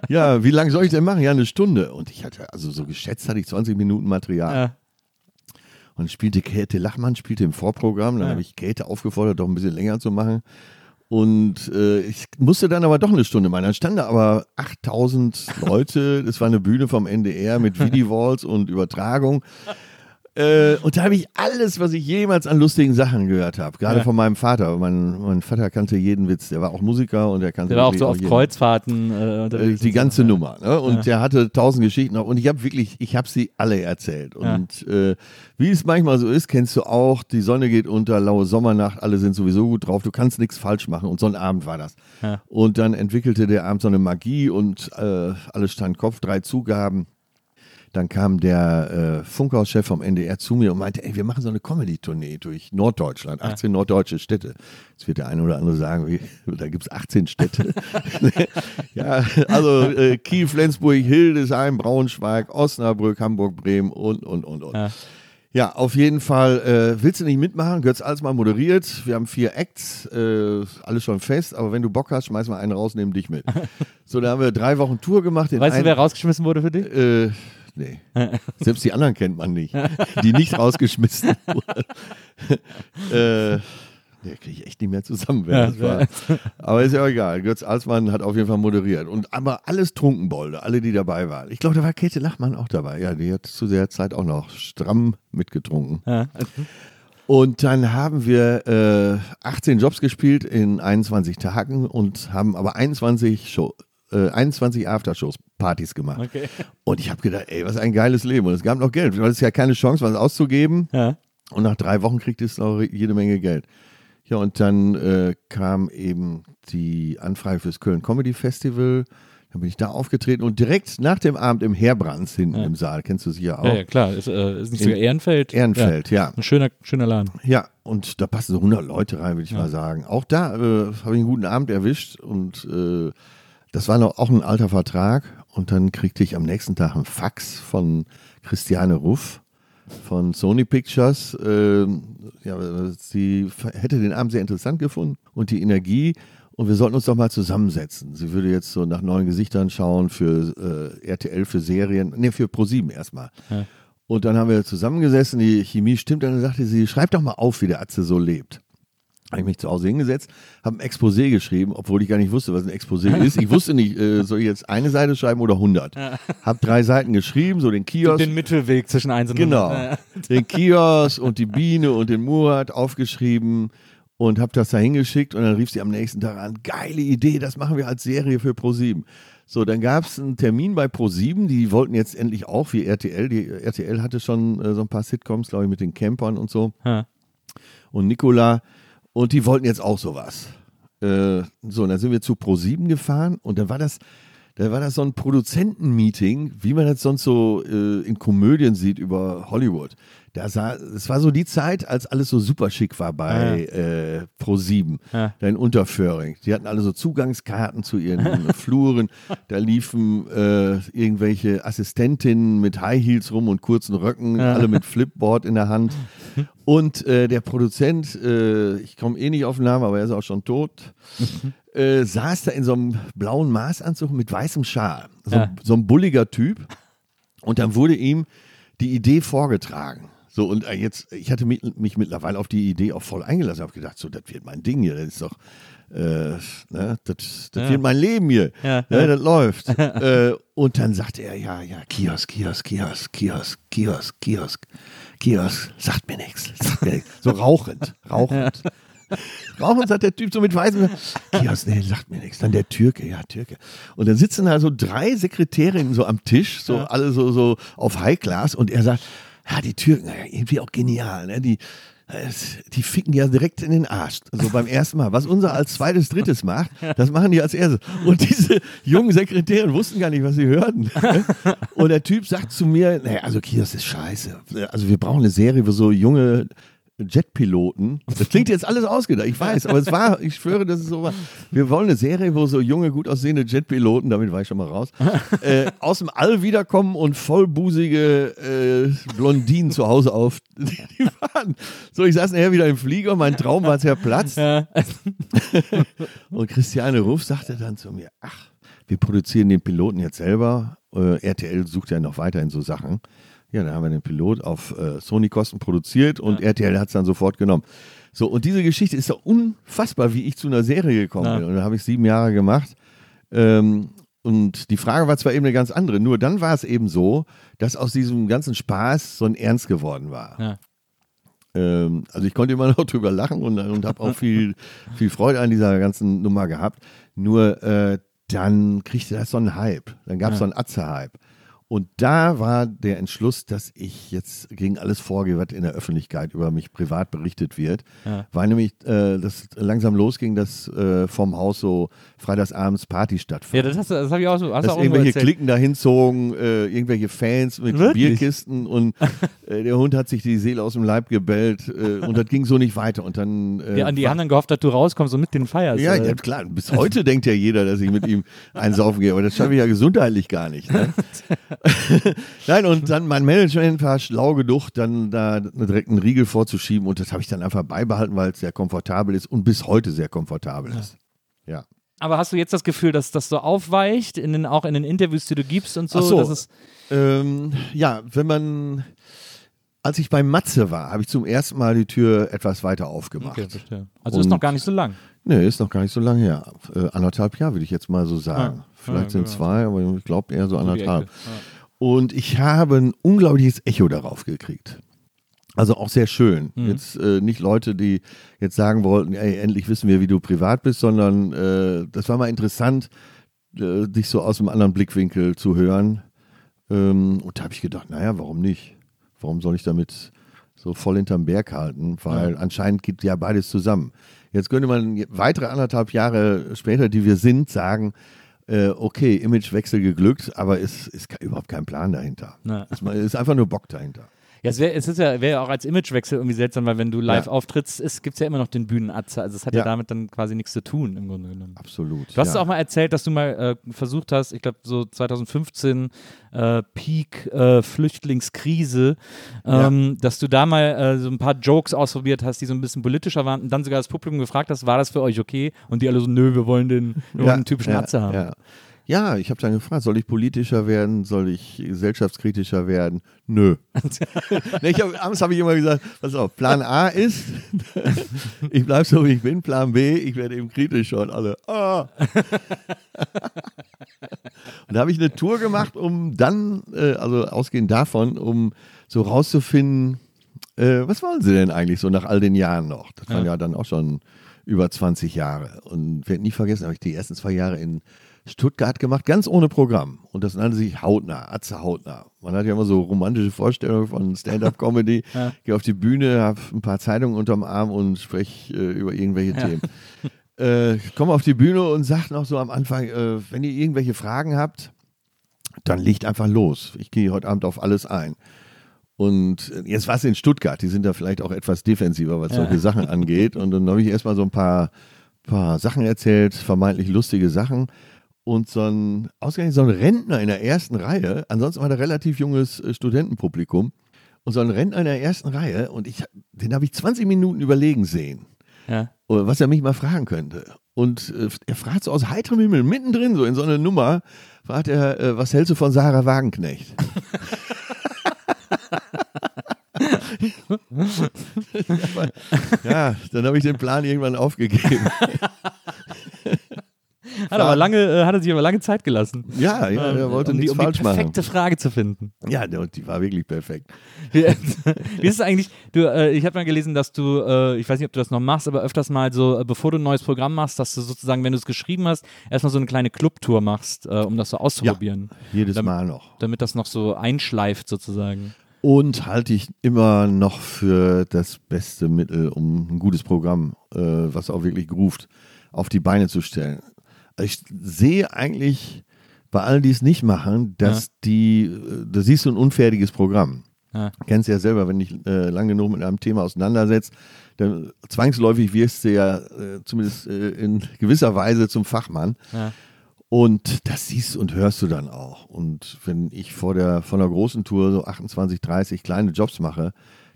ja, wie lange soll ich denn machen? Ja, eine Stunde. Und ich hatte, also so geschätzt hatte ich 20 Minuten Material. Ja. Und spielte Käthe Lachmann, spielte im Vorprogramm. Dann Ja. habe ich Käthe aufgefordert, doch ein bisschen länger zu machen. Und äh, ich musste dann aber doch eine Stunde machen. Dann standen da aber 8000 Leute. Das war eine Bühne vom NDR mit Videowalls und Übertragung. Äh, und da habe ich alles, was ich jemals an lustigen Sachen gehört habe. Gerade Ja. von meinem Vater. Mein, mein Vater kannte jeden Witz. Der war auch Musiker und er kannte Der war auch so auf jeden- Kreuzfahrten äh, äh, unterwegs. die ganze so. Nummer. Ne? Und Ja. der hatte tausend Geschichten. Und ich habe wirklich, ich habe sie alle erzählt. Und äh, wie es manchmal so ist, kennst du auch, die Sonne geht unter, laue Sommernacht, alle sind sowieso gut drauf, du kannst nichts falsch machen. Und so ein Abend war das. Ja. Und dann entwickelte der Abend so eine Magie und äh, alles stand Kopf, drei Zugaben. Dann kam der äh, Funkhauschef vom NDR zu mir und meinte, ey, wir machen so eine Comedy-Tournee durch Norddeutschland, 18 norddeutsche Städte. Jetzt wird der eine oder andere sagen, wie, da gibt es 18 Städte. ja, also äh, Kiel, Flensburg, Hildesheim, Braunschweig, Osnabrück, Hamburg, Bremen und, und, und, und. Ja. Ja, auf jeden Fall. Äh, willst du nicht mitmachen? Götz Alsmann moderiert. Wir haben vier Acts, äh, alles schon fest. Aber wenn du Bock hast, schmeiß mal einen raus, nehmen dich mit. so, da haben wir drei Wochen Tour gemacht. Weißt du, wer rausgeschmissen wurde für dich? äh, nee. Selbst die anderen kennt man nicht, die nicht rausgeschmissen wurden. äh, nee, kriege ich echt nicht mehr zusammen. Wer Ja, das war. Aber ist ja auch egal. Götz Alsmann hat auf jeden Fall moderiert. Und aber alles Trunkenbolde, alle, die dabei waren. Ich glaube, da war Käthe Lachmann auch dabei. Ja, die hat zu der Zeit auch noch stramm mitgetrunken. Ja. Und dann haben wir äh, 18 Jobs gespielt in 21 Tagen und haben aber 21 Show, äh, 21 Aftershows, Partys gemacht. Okay. Und ich habe gedacht, ey, was ein geiles Leben. Und es gab noch Geld. Du hattest ja keine Chance, was auszugeben. Ja. Und nach drei Wochen kriegt es auch jede Menge Geld. Ja, und dann äh, kam eben die Anfrage fürs Köln Comedy Festival. Dann bin ich da aufgetreten und direkt nach dem Abend im Herbrands hinten Ja. im Saal, kennst du sicher auch. Ja, ja, klar. Ist, äh, ist nicht sogar Ehrenfeld? Ehrenfeld, ja. Ja. Ein schöner, schöner Laden. Ja, und da passen so 100 Leute rein, würde ich mal sagen. Auch da äh, habe ich einen guten Abend erwischt und äh, das war noch auch ein alter Vertrag. Und dann kriegte ich am nächsten Tag einen Fax von Christiane Ruff von Sony Pictures. Äh, ja, sie hätte den Abend sehr interessant gefunden und die Energie. Und wir sollten uns doch mal zusammensetzen. Sie würde jetzt so nach neuen Gesichtern schauen für äh, RTL, für Serien, nee, für ProSieben erstmal. Ja. Und dann haben wir zusammengesessen, die Chemie stimmt, dann sagte sie, schreib doch mal auf, wie der Atze so lebt. Habe ich mich zu Hause hingesetzt, habe ein Exposé geschrieben, obwohl ich gar nicht wusste, was ein Exposé ist. Ich wusste nicht, äh, soll ich jetzt eine Seite schreiben oder 100? Habe drei Seiten geschrieben, so den Kiosk. Den Mittelweg zwischen 1 und Genau. 100. Den Kiosk und die Biene und den Murat aufgeschrieben und habe das da hingeschickt und dann rief sie am nächsten Tag an, geile Idee, das machen wir als Serie für Pro7. So, dann gab es einen Termin bei Pro7, die wollten jetzt endlich auch wie RTL, die RTL hatte schon äh, so ein paar Sitcoms, glaube ich, mit den Campern und so Ja. und Nicola und die wollten jetzt auch sowas. Äh, so, und dann sind wir zu Pro7 gefahren und dann war das, da war das so ein Produzentenmeeting, wie man das sonst so äh, in Komödien sieht über Hollywood. Da sah, es war so die Zeit, als alles so super schick war bei äh, Pro7, Ja. da in Unterföhring. Die hatten alle so Zugangskarten zu ihren Fluren. Da liefen äh, irgendwelche Assistentinnen mit High Heels rum und kurzen Röcken, alle mit Flipboard in der Hand. Und äh, der Produzent, äh, ich komme eh nicht auf den Namen, aber er ist auch schon tot, äh, saß da in so einem blauen Maßanzug mit weißem Schal. So, Ja. so ein bulliger Typ. Und dann wurde ihm die Idee vorgetragen. So, und äh, jetzt, ich hatte mich, mich mittlerweile auf die Idee auch voll eingelassen. habe gedacht, so, das wird mein Ding hier. Das ist doch, äh, ne, das, das Ja. wird mein Leben hier. Ja, ne, ja. Das läuft. äh, und dann sagte er, ja, ja, Kiosk, Kiosk, Kiosk, Kiosk, Kiosk, Kiosk, Kiosk, sagt mir nichts, sagt mir nichts. So rauchend, rauchend. Rauchend sagt der Typ so mit weißem Kiosk, nee, sagt mir nichts. Dann der Türke, ja, Türke. Und dann sitzen da so drei Sekretärinnen so am Tisch, so alle so, so auf High Class und er sagt, ja, die Türken, irgendwie auch genial, ne? Die, äh, die ficken ja direkt in den Arsch. So beim ersten Mal. Was unser als zweites, drittes macht, das machen die als erstes. Und diese jungen Sekretäre wussten gar nicht, was sie hörten. ne? Und der Typ sagt zu mir, naja, also Kiosk ist scheiße. Also wir brauchen eine Serie, wo so junge Jetpiloten. Das klingt jetzt alles ausgedacht, ich weiß, aber es war, ich schwöre, das ist so war. Wir wollen eine Serie, wo so junge, gut aussehende Jetpiloten, damit war ich schon mal raus, äh, aus dem All wiederkommen und vollbusige äh, Blondinen zu Hause auf. Die waren. So, ich saß nachher wieder im Flieger, mein Traum war zerplatzt. Ja. Und Christiane Ruff sagte dann zu mir, ach, wir produzieren den Piloten jetzt selber. Äh, RTL sucht ja noch weiterhin so Sachen. Ja, dann haben wir den Pilot auf äh, Sony-Kosten produziert und RTL hat es dann sofort genommen. So, und diese Geschichte ist doch unfassbar, wie ich zu einer Serie gekommen Ja. bin. Und da habe ich sieben Jahre gemacht. Ähm, und die Frage war zwar eben eine ganz andere, nur dann war es eben so, dass aus diesem ganzen Spaß so ein Ernst geworden war. Ja. Ähm, also ich konnte immer noch drüber lachen und, und habe auch viel, viel Freude an dieser ganzen Nummer gehabt. Nur äh, dann kriegte das so einen Hype. Dann gab es Ja. so einen Atze-Hype. Und da war der Entschluss, dass ich jetzt gegen alles vorgehe, was in der Öffentlichkeit über mich privat berichtet wird. Ja. Weil nämlich äh, das langsam losging, dass äh, vom Haus so freitagsabends Party stattfand. Ja, das, hast du- das habe ich auch so. Hast dass auch irgendwelche. Klicken dahin zogen, äh, irgendwelche Fans mit Wirklich? Bierkisten und äh, der Hund hat sich die Seele aus dem Leib gebellt äh, und das ging so nicht weiter. Und dann äh, Ja, an die dann gehofft, dass du rauskommst und mit den feierst. ja, ja, klar. Bis heute denkt ja jeder, dass ich mit ihm einsaufen gehe, aber das schaffe ich ja gesundheitlich gar nicht. Ne? Nein, und dann mein Management war schlau genug, dann da direkt einen Riegel vorzuschieben und das habe ich dann einfach beibehalten, weil es sehr komfortabel ist und bis heute sehr komfortabel ist. Ja. Aber hast du jetzt das Gefühl, dass das so aufweicht, in den, auch in den Interviews, die du gibst und so? Ach so. Dass es, Ähm, ja, wenn man, als ich bei Matze war, habe ich zum ersten Mal die Tür etwas weiter aufgemacht. okay, verstehe. Also ist Und- noch gar nicht so lang. Nee, ist noch gar nicht so lange her. Äh, anderthalb Jahre würde ich jetzt mal so sagen. Ja. Vielleicht Ja, sind genau. zwei, aber ich glaube eher so anderthalb. Ja. Und ich habe ein unglaubliches Echo darauf gekriegt. Also auch sehr schön. Mhm. Jetzt äh, nicht Leute, die jetzt sagen wollten, ey, endlich wissen wir, wie du privat bist, sondern äh, das war mal interessant, äh, dich so aus einem anderen Blickwinkel zu hören. Ähm, und da habe ich gedacht, naja, warum nicht? Warum soll ich damit so voll hinterm Berg halten? Weil anscheinend geht ja beides zusammen. Jetzt könnte man weitere anderthalb Jahre später, die wir sind, sagen, äh, okay, Imagewechsel geglückt, aber es ist ke- überhaupt kein Plan dahinter. Ist- es ist einfach nur Bock dahinter. Ja, es wäre es ist ja, wär ja auch als Imagewechsel irgendwie seltsam, weil wenn du live Ja. auftrittst, gibt es ja immer noch den Bühnenatze. Also es hat ja. Ja. damit dann quasi nichts zu tun im Grunde genommen. Absolut. Du hast ja. auch mal erzählt, dass du mal äh, versucht hast, ich glaube so 2015, äh, Peak äh, Flüchtlingskrise, ähm, dass du da mal äh, so ein paar Jokes ausprobiert hast, die so ein bisschen politischer waren und dann sogar das Publikum gefragt hast, war das für euch okay? Und die alle so, nö, wir wollen den, wir wollen einen typischen ja, Atze haben. Ja, ich habe dann gefragt, soll ich politischer werden? Soll ich gesellschaftskritischer werden? Nö. nee, ich hab, abends habe ich immer gesagt, pass auf, Plan A ist, ich bleibe so, wie ich bin. Plan B, ich werde eben kritischer und alle, ah. und da habe ich eine Tour gemacht, um dann, äh, also ausgehend davon, um so rauszufinden, äh, was wollen sie denn eigentlich so nach all den Jahren noch? Das waren Ja. ja dann auch schon über 20 Jahre. Und werde nie vergessen, habe ich die ersten zwei Jahre in Stuttgart gemacht, ganz ohne Programm. Und das nannte sich Hautnah, Atze Hautnah. Man hat ja immer so romantische Vorstellungen von Stand-Up-Comedy. Ja. Gehe auf die Bühne, habe ein paar Zeitungen unterm Arm und spreche äh, über irgendwelche Ja. Themen. Äh, komme auf die Bühne und sage noch so am Anfang, äh, wenn ihr irgendwelche Fragen habt, dann legt einfach los. Ich gehe heute Abend auf alles ein. Und äh, jetzt war es in Stuttgart, die sind da vielleicht auch etwas defensiver, was Ja. solche Sachen angeht. Und dann habe ich erstmal so ein paar, paar Sachen erzählt, vermeintlich lustige Sachen. Und so ein, ausgerechnet so ein Rentner in der ersten Reihe, ansonsten war da relativ junges äh, Studentenpublikum. Und so ein Rentner in der ersten Reihe, und ich, den habe ich 20 Minuten überlegen sehen Ja. was er mich mal fragen könnte. Und äh, er fragt so aus heiterem Himmel, mittendrin so in so einer Nummer, fragt er, äh, was hältst du von Sarah Wagenknecht? ja, dann habe ich den Plan irgendwann aufgegeben. Hat, aber lange, äh, hat er sich aber lange Zeit gelassen. Ja, ja, er wollte um die, nichts um die falsch machen. perfekte Frage zu finden. Ja, die war wirklich perfekt. Wie, wie ist es eigentlich, du, äh, ich habe mal gelesen, dass du, äh, ich weiß nicht, ob du das noch machst, aber öfters mal so, äh, bevor du ein neues Programm machst, dass du sozusagen, wenn du es geschrieben hast, erstmal so eine kleine Clubtour machst, äh, um das so auszuprobieren. Jedes Dann- Mal noch. Damit das noch so einschleift sozusagen. Und halte ich immer noch für das beste Mittel, um ein gutes Programm, äh, was auch wirklich groovt, auf die Beine zu stellen. Ich sehe eigentlich bei allen, die es nicht machen, dass die, äh, da siehst du ein unfertiges Programm. Ja. Kennst ja selber, wenn dich äh, lang genug mit einem Thema auseinandersetzt, dann zwangsläufig wirst du ja äh, zumindest äh, in gewisser Weise zum Fachmann. Ja. Und das siehst und hörst du dann auch. Und wenn ich vor der, von der großen Tour so 28, 30 kleine Jobs mache,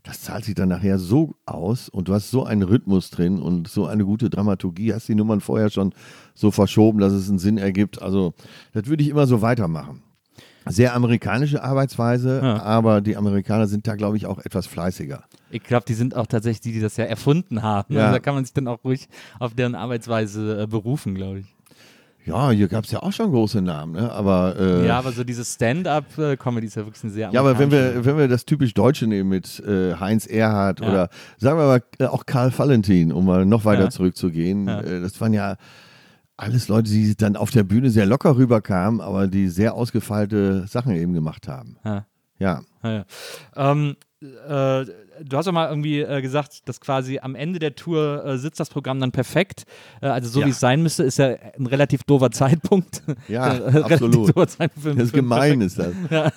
das zahlt sich dann nachher so aus und du hast so einen Rhythmus drin und so eine gute Dramaturgie, hast die Nummern vorher schon so verschoben, dass es einen Sinn ergibt. Also, das würde ich immer so weitermachen. Sehr amerikanische Arbeitsweise, Ja. aber die Amerikaner sind da, glaube ich, auch etwas fleißiger. Ich glaube, die sind auch tatsächlich die, die das ja erfunden haben. Ja. Also da kann man sich dann auch ruhig auf deren Arbeitsweise äh, berufen, glaube ich. Ja, hier gab es ja auch schon große Namen, ne? aber äh, Ja, aber so diese Stand-up-Comedy ist ja wirklich eine sehr Ja, aber wenn wir, wenn wir das typisch Deutsche nehmen mit äh, Heinz Erhardt Ja. oder sagen wir mal äh, auch Karl Valentin, um mal noch weiter Ja. zurückzugehen, Ja. äh, das waren ja alles Leute, die dann auf der Bühne sehr locker rüberkamen, aber die sehr ausgefeilte Sachen eben gemacht haben. Ja. Ja. Ja, ja. Ähm, äh, du hast doch mal irgendwie äh, gesagt, dass quasi am Ende der Tour äh, sitzt das Programm dann perfekt. Äh, also so Ja. wie es sein müsste, ist ja ein relativ doofer Zeitpunkt. Ja, Äh, absolut. Zeitpunkt für- Das ist für- gemein ist das.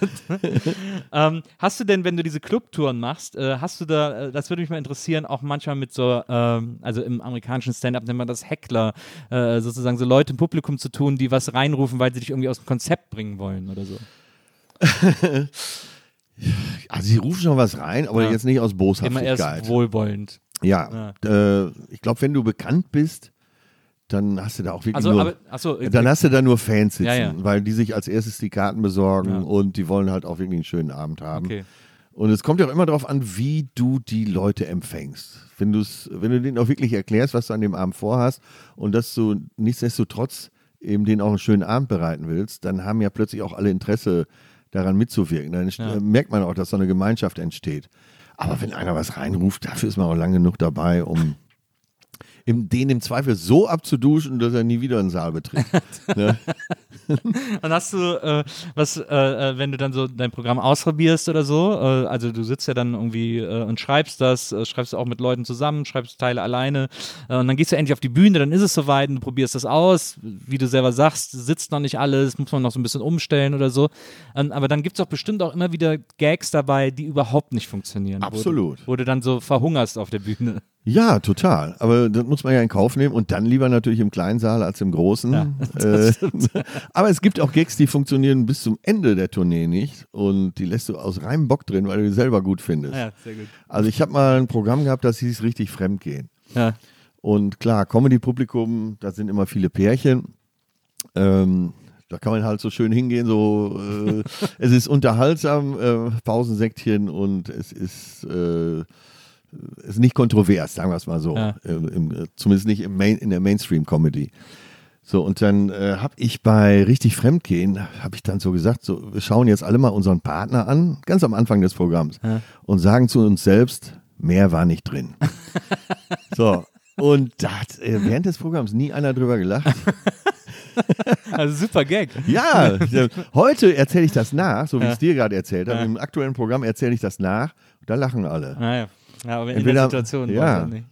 Ähm, hast du denn, wenn du diese Clubtouren machst, äh, hast du da, das würde mich mal interessieren, auch manchmal mit so, ähm, also im amerikanischen Stand-up nennt man das Heckler, sozusagen so Leute im Publikum zu tun, die was reinrufen, weil sie dich irgendwie aus dem Konzept bringen wollen oder so. Also sie rufen schon was rein, aber Ja. jetzt nicht aus Immer Boshaftigkeit. erst wohlwollend. Ja, äh, ich glaube, wenn du bekannt bist, dann hast du da auch wirklich Also, nur aber, achso, Dann hast du da nur Fans sitzen, Ja, ja. weil die sich als erstes die Karten besorgen Ja. und die wollen halt auch wirklich einen schönen Abend haben. okay. Und es kommt ja auch immer darauf an, wie du die Leute empfängst. Wenn, du's, wenn du denen auch wirklich erklärst, was du an dem Abend vorhast und dass du nichtsdestotrotz eben denen auch einen schönen Abend bereiten willst, dann haben ja plötzlich auch alle Interesse daran mitzuwirken. Dann Ja. äh, merkt man auch, dass so eine Gemeinschaft entsteht. Aber wenn einer was reinruft, dafür ist man auch lang genug dabei, um im, den im Zweifel so abzuduschen, dass er nie wieder einen Saal betritt. ne? Und hast du, äh, was, äh, äh, wenn du dann so dein Programm ausprobierst oder so, äh, also du sitzt ja dann irgendwie äh, und schreibst das, äh, schreibst du auch mit Leuten zusammen, schreibst Teile alleine und dann gehst du endlich auf die Bühne, dann ist es soweit und du probierst das aus, wie du selber sagst, sitzt noch nicht alles, muss man noch so ein bisschen umstellen oder so. Ähm, aber dann gibt es auch bestimmt auch immer wieder Gags dabei, die überhaupt nicht funktionieren. Absolut. Wo du, wo du dann so verhungerst auf der Bühne. Ja, total. Aber das muss man ja in Kauf nehmen und dann lieber natürlich im kleinen Saal als im großen. Ja, äh, aber es gibt auch Gags, die funktionieren bis zum Ende der Tournee nicht und die lässt du aus reinem Bock drin, weil du die selber gut findest. Ja, sehr gut. Also ich habe mal ein Programm gehabt, das hieß richtig Fremdgehen. Ja. Und klar, Comedy-Publikum, da sind immer viele Pärchen. Ähm, da kann man halt so schön hingehen, so äh, es ist unterhaltsam, äh, Pausensäckchen und es ist, äh, ist nicht kontrovers, sagen wir es mal so. Ja. Im, zumindest nicht Main, in der Mainstream-Comedy. So, und dann äh, habe ich bei Richtig Fremdgehen, habe ich dann so gesagt, so, wir schauen jetzt alle mal unseren Partner an, ganz am Anfang des Programms, Ja. und sagen zu uns selbst, mehr war nicht drin. so, und da hat äh, während des Programms nie einer drüber gelacht. Also super Gag. Ja, heute erzähle ich das nach, so wie Ja. ich es dir gerade erzählt habe. Ja. Im aktuellen Programm erzähle ich das nach, da lachen alle. Naja. Ja, aber in Entweder- der Situation ja. nicht.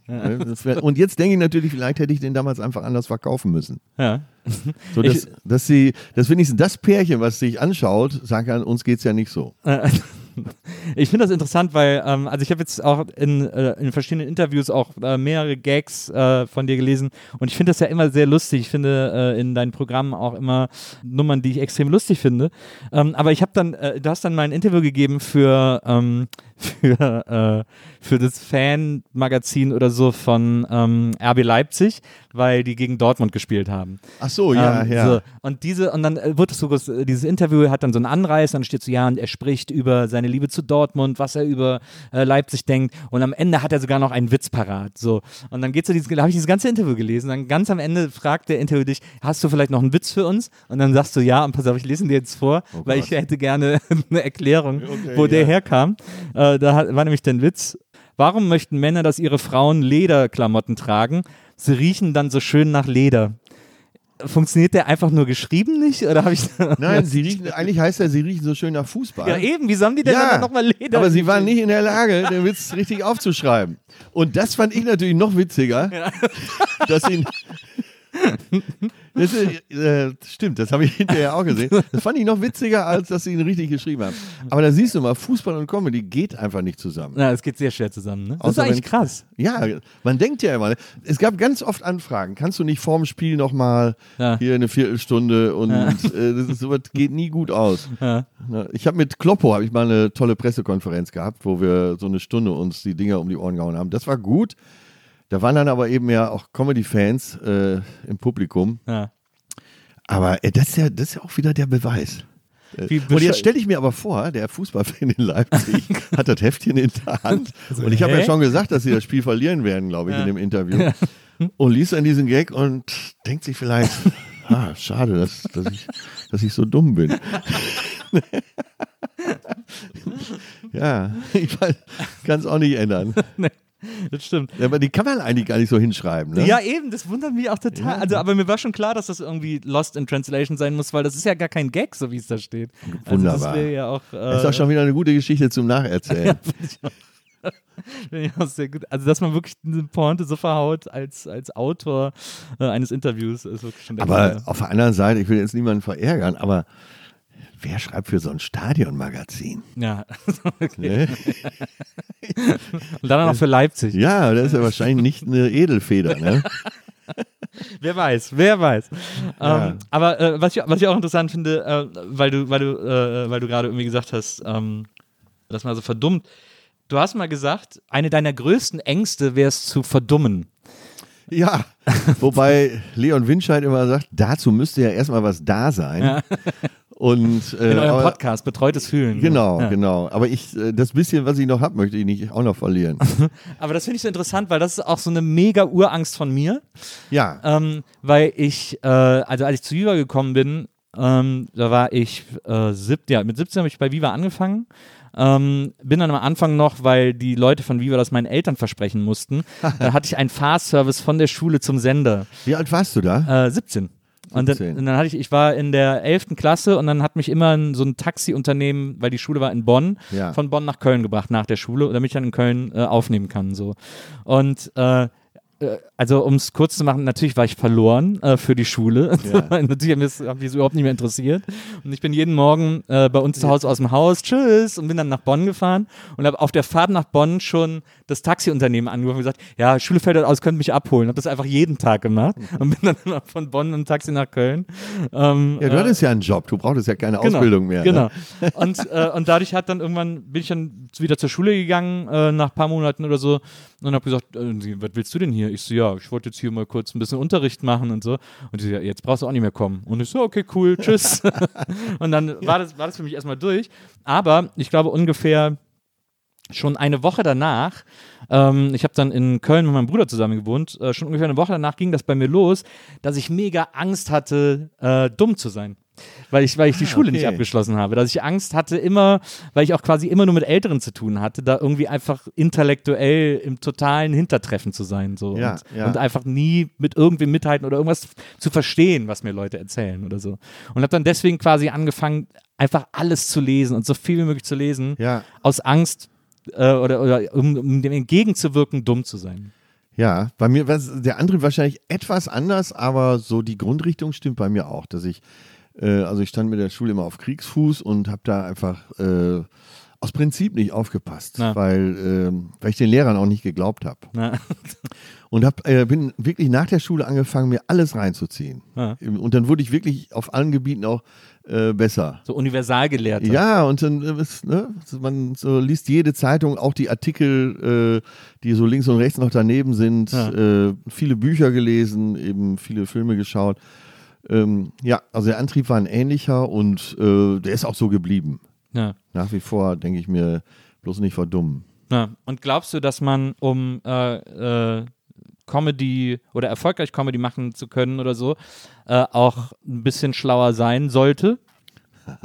Wär- Und jetzt denke ich natürlich, vielleicht hätte ich den damals einfach anders verkaufen müssen. Ja. So, dass, dass sie, dass wenigstens das Pärchen, was sich anschaut, sagen kann, uns geht's ja nicht so. Äh, Ich finde das interessant, weil, ähm, also ich habe jetzt auch in, äh, in verschiedenen Interviews auch äh, mehrere Gags äh, von dir gelesen und ich finde das ja immer sehr lustig. Ich finde äh, in deinen Programmen auch immer Nummern, die ich extrem lustig finde. Ähm, aber ich habe dann, äh, du hast dann mal ein Interview gegeben für, ähm, für, äh, für das Fan-Magazin oder so von ähm, RB Leipzig, weil die gegen Dortmund gespielt haben. Ach so, ja, Ähm, ja. So. Und diese, und dann äh, wird es so, äh, dieses Interview hat dann so einen Anreiß, dann steht so, ja, und er spricht über seine Liebe zu Dortmund, was er über äh, Leipzig denkt. Und am Ende hat er sogar noch einen Witz parat. So. Und dann geht so dieses, da habe ich dieses ganze Interview gelesen. Dann ganz am Ende fragt der Interview dich, hast du vielleicht noch einen Witz für uns? Und dann sagst du ja, und pass auf, ich lese ihn dir jetzt vor, Oh weil ich hätte gerne eine Erklärung, Okay, wo der ja. herkam. Äh, da hat, war nämlich der Witz. Warum möchten Männer, dass ihre Frauen Lederklamotten tragen? Sie riechen dann so schön nach Leder. Funktioniert der einfach nur geschrieben nicht? Oder habe ich Nein, sie riechen, eigentlich heißt er, sie riechen so schön nach Fußball. Ja, eben, wieso haben die denn Ja, dann nochmal Leder? Aber sie waren nicht in der Lage, den Witz richtig aufzuschreiben. Und das fand ich natürlich noch witziger, dass sie. Das ist, äh, stimmt, das habe ich hinterher auch gesehen. Das fand ich noch witziger, als dass sie ihn richtig geschrieben haben. Aber da siehst du mal, Fußball und Comedy geht einfach nicht zusammen. Na, es geht sehr schwer zusammen, ne? Das Außer ist eigentlich wenn- krass. Ja, man denkt ja immer, es gab ganz oft Anfragen, kannst du nicht vorm Spiel nochmal Ja. hier eine Viertelstunde und Ja. äh, das ist, sowas geht nie gut aus. Ja. Ich habe mit Kloppo habe ich mal eine tolle Pressekonferenz gehabt, wo wir so eine Stunde uns die Dinger um die Ohren gehauen haben. Das war gut. Da waren dann aber eben ja auch Comedy-Fans äh, im Publikum. Ja. Aber äh, das, ist ja, das ist ja auch wieder der Beweis. Wie Und jetzt stelle ich mir aber vor, der Fußballfan in Leipzig hat das Heftchen in der Hand. und ich habe ja schon gesagt, dass sie das Spiel verlieren werden, glaube ich, in dem Interview. Und liest dann diesen Gag und denkt sich vielleicht, ah, schade, dass, dass, ich, dass ich so dumm bin. ja, ich kann es auch nicht ändern. Das stimmt. Ja, aber die kann man eigentlich gar nicht so hinschreiben. Ne? Ja, eben, das wundert mich auch total. Also, aber mir war schon klar, dass das irgendwie Lost in Translation sein muss, weil das ist ja gar kein Gag, so wie es da steht. Also Wunderbar. das wäre ja auch. Äh, Das ist auch schon wieder eine gute Geschichte zum Nacherzählen. Also, dass man wirklich eine Pointe so verhaut als, als Autor äh, eines Interviews, ist wirklich schon der Aber Knaller. auf der anderen Seite, ich will jetzt niemanden verärgern, aber wer schreibt für so ein Stadionmagazin? Ja. Ne? Und dann auch noch für Leipzig. Ja, das ist ja wahrscheinlich nicht eine Edelfeder. Ne? Wer weiß, wer weiß. Ja. Ähm, aber äh, was, ich, was ich auch interessant finde, äh, weil du, weil du, äh, weil du gerade irgendwie gesagt hast, ähm, das mal so verdummt. Du hast mal gesagt, eine deiner größten Ängste wäre es zu verdummen. Ja, wobei Leon Winscheid immer sagt, dazu müsste ja erstmal was da sein. Und, äh, In eurem aber- Podcast, betreutes Fühlen. Genau, Ja. genau. Aber ich, äh, das bisschen, was ich noch habe, möchte ich nicht auch noch verlieren. Aber das finde ich so interessant, weil das ist auch so eine mega Urangst von mir. Ja, Ähm, weil ich, äh, also als ich zu Viva gekommen bin, ähm, da war ich äh, sieb, ja, mit 17 habe ich bei Viva angefangen. Ähm, bin dann am Anfang noch, weil die Leute von Viva das meinen Eltern versprechen mussten, da hatte ich einen Fahrservice von der Schule zum Sender. wie alt warst du da? Äh, 17. Und dann, 17. und dann hatte ich, ich war in der 11. Klasse und dann hat mich immer so ein Taxiunternehmen, weil die Schule war in Bonn, Ja. von Bonn nach Köln gebracht nach der Schule, damit ich dann in Köln äh, aufnehmen kann. So. Und äh, also um es kurz zu machen, natürlich war ich verloren äh, für die Schule. Ja. natürlich hat mich das- überhaupt nicht mehr interessiert. Und ich bin jeden Morgen äh, bei uns zu Hause aus dem Haus, tschüss, und bin dann nach Bonn gefahren und habe auf der Fahrt nach Bonn schon das Taxiunternehmen angerufen und gesagt, ja, Schule fällt aus, könnt mich abholen. Habe das einfach jeden Tag gemacht und bin dann von Bonn im Taxi nach Köln. Ähm, Ja, du äh, hattest ja einen Job, du brauchtest ja keine Genau, Ausbildung mehr. Genau. Ne? Und, äh, und dadurch hat dann irgendwann, bin ich dann wieder zur Schule gegangen, äh, nach ein paar Monaten oder so, und habe gesagt, was willst du denn hier? Ich so, ja, ich wollte jetzt hier mal kurz ein bisschen Unterricht machen und so. Und sie so, ja, jetzt brauchst du auch nicht mehr kommen. Und ich so, okay, cool, tschüss. und dann war das, war das für mich erstmal durch. Aber ich glaube ungefähr schon eine Woche danach, ähm, ich habe dann in Köln mit meinem Bruder zusammen gewohnt, äh, schon ungefähr eine Woche danach ging das bei mir los, dass ich mega Angst hatte, äh, dumm zu sein. Weil ich, weil ich die Ah, Schule nicht okay. abgeschlossen habe. Dass ich Angst hatte, immer, weil ich auch quasi immer nur mit Älteren zu tun hatte, da irgendwie einfach intellektuell im totalen Hintertreffen zu sein. So. Ja, und, ja. und einfach nie mit irgendwem mithalten oder irgendwas zu verstehen, was mir Leute erzählen oder so. Und habe dann deswegen quasi angefangen, einfach alles zu lesen und so viel wie möglich zu lesen, Ja, aus Angst äh, oder, oder um, um dem entgegenzuwirken, dumm zu sein. ja. Bei mir war der Antrieb wahrscheinlich etwas anders, aber so die Grundrichtung stimmt bei mir auch, dass ich, äh, also ich stand mit der Schule immer auf Kriegsfuß und habe da einfach äh, aus Prinzip nicht aufgepasst, weil, ähm, weil ich den Lehrern auch nicht geglaubt habe. Na, Und hab, äh, bin wirklich nach der Schule angefangen, mir alles reinzuziehen. Ja. Und dann wurde ich wirklich auf allen Gebieten auch äh, besser. so Universalgelehrte. Ja, und dann äh, ist, ne, man so liest jede Zeitung, auch die Artikel, äh, die so links und rechts noch daneben sind, äh, viele Bücher gelesen, eben viele Filme geschaut. Ähm, ja, also der Antrieb war ein ähnlicher und äh, der ist auch so geblieben. Ja. Nach wie vor denke ich mir, bloß nicht verdummen. Ja. Und glaubst du, dass man, um äh, äh, Comedy oder erfolgreich Comedy machen zu können oder so, äh, auch ein bisschen schlauer sein sollte?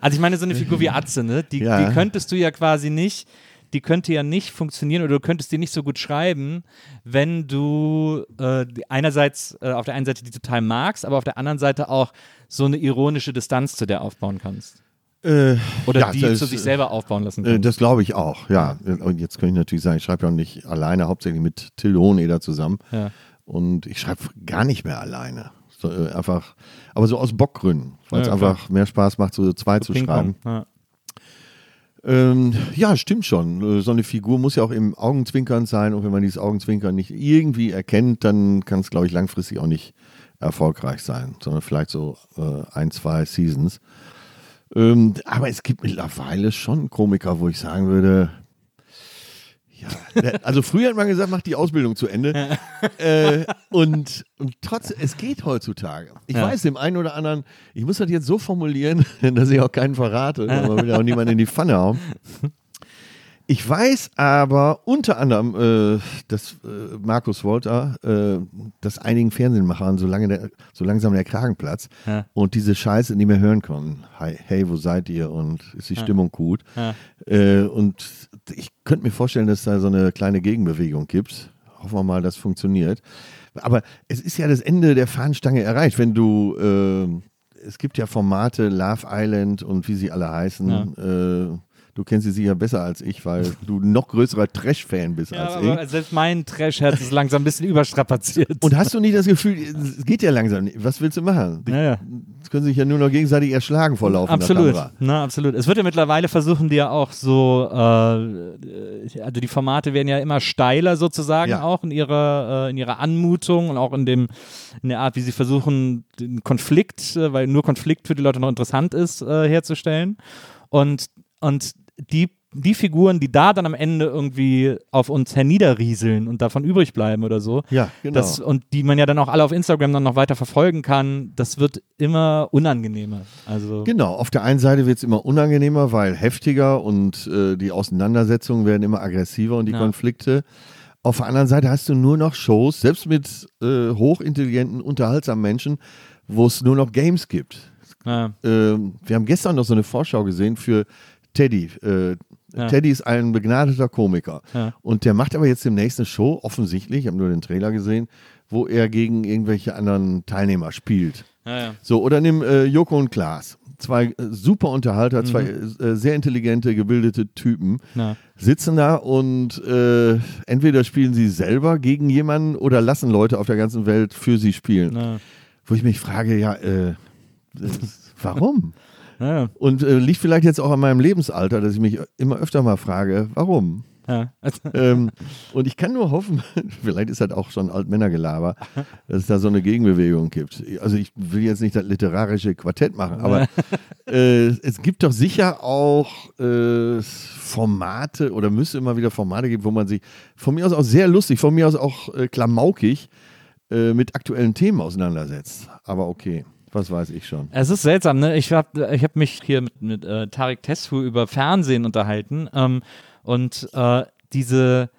also ich meine, so eine Figur wie Atze, ne? Die, Ja. die könntest du ja quasi nicht, die könnte ja nicht funktionieren oder du könntest die nicht so gut schreiben, wenn du äh, einerseits äh, auf der einen Seite die total magst, aber auf der anderen Seite auch so eine ironische Distanz zu der aufbauen kannst. Äh, Oder ja, die das- zu sich selber aufbauen lassen Äh, kannst. das glaube ich auch, ja. Und jetzt kann ich natürlich sagen, ich schreibe ja nicht alleine, hauptsächlich mit Till Hoheneder zusammen. Ja. Und ich schreibe gar nicht mehr alleine. So, äh, einfach, aber so aus Bockgründen, weil es Ja, einfach mehr Spaß macht, so zwei zu schreiben. Ja. Ähm, ja, stimmt schon. Äh, So eine Figur muss ja auch im Augenzwinkern sein und wenn man dieses Augenzwinkern nicht irgendwie erkennt, dann kann es, glaube ich, langfristig auch nicht erfolgreich sein, sondern vielleicht so äh, ein, zwei Seasons. Ähm, aber es gibt mittlerweile schon Komiker, wo ich sagen würde, also früher hat man gesagt, mach die Ausbildung zu Ende. äh, und, und trotzdem, es geht heutzutage. Ich Ja. weiß, dem einen oder anderen, ich muss das jetzt so formulieren, dass ich auch keinen verrate, aber will ja auch niemanden in die Pfanne hauen. Ich weiß aber unter anderem, äh, dass äh, Markus Wolter, äh, dass einigen Fernsehmachern so, lange der, so langsam der Kragen platzt Ja. und diese Scheiße nicht mehr hören können. Hi, hey, wo seid ihr und ist die Stimmung gut? Ja. Äh, und ich könnte mir vorstellen, dass da so eine kleine Gegenbewegung gibt. Hoffen wir mal, das funktioniert. Aber es ist ja das Ende der Fahnenstange erreicht, wenn du, äh, es gibt ja Formate, Love Island und wie sie alle heißen. Äh, du kennst sie sicher besser als ich, weil du noch größerer Trash-Fan bist Ja, als aber ich. selbst mein Trash-Herz ist langsam ein bisschen überstrapaziert. Und hast du nie das Gefühl, es geht ja langsam. Was willst du machen? Die ja, ja. können sich ja nur noch gegenseitig erschlagen vor laufender Absolut, na, absolut. Es wird ja mittlerweile versuchen, die ja auch so, äh, also die Formate werden ja immer steiler sozusagen Ja. auch in ihrer, äh, in ihrer Anmutung und auch in dem, in der Art, wie sie versuchen, den Konflikt, äh, weil nur Konflikt für die Leute noch interessant ist, äh, herzustellen. Und, und die die Figuren, die da dann am Ende irgendwie auf uns herniederrieseln und davon übrig bleiben oder so, Ja, genau. das, und die man ja dann auch alle auf Instagram dann noch weiter verfolgen kann, das wird immer unangenehmer. Also Genau, auf der einen Seite wird es immer unangenehmer, weil heftiger und äh, die Auseinandersetzungen werden immer aggressiver und die Ja. Konflikte. Auf der anderen Seite hast du nur noch Shows, selbst mit äh, hochintelligenten, unterhaltsamen Menschen, wo es nur noch Games gibt. ja, Ähm, wir haben gestern noch so eine Vorschau gesehen für Teddy. Äh, Ja. Teddy ist ein begnadeter Komiker. Ja. Und der macht aber jetzt demnächst eine Show, offensichtlich, ich habe nur den Trailer gesehen, wo er gegen irgendwelche anderen Teilnehmer spielt. ja. So, oder nimm äh, Joko und Klaas. Zwei äh, super Unterhalter, zwei Mhm. äh, sehr intelligente, gebildete Typen sitzen da und äh, entweder spielen sie selber gegen jemanden oder lassen Leute auf der ganzen Welt für sie spielen. Wo ich mich frage, ja, äh, warum? Ja, Und äh, liegt vielleicht jetzt auch an meinem Lebensalter, dass ich mich immer öfter mal frage, warum? ja. ähm, und ich kann nur hoffen, vielleicht ist das auch schon Altmännergelaber, dass es da so eine Gegenbewegung gibt. Also ich will jetzt nicht das literarische Quartett machen, aber äh, es gibt doch sicher auch äh, Formate oder müsste immer wieder Formate geben, wo man sich von mir aus auch sehr lustig, von mir aus auch äh, klamaukig äh, mit aktuellen Themen auseinandersetzt. Aber okay, was weiß ich schon. Es ist seltsam, ne? Ich habe ich hab mich hier mit, mit äh, Tarek Tesfu über Fernsehen unterhalten ähm, und äh, diese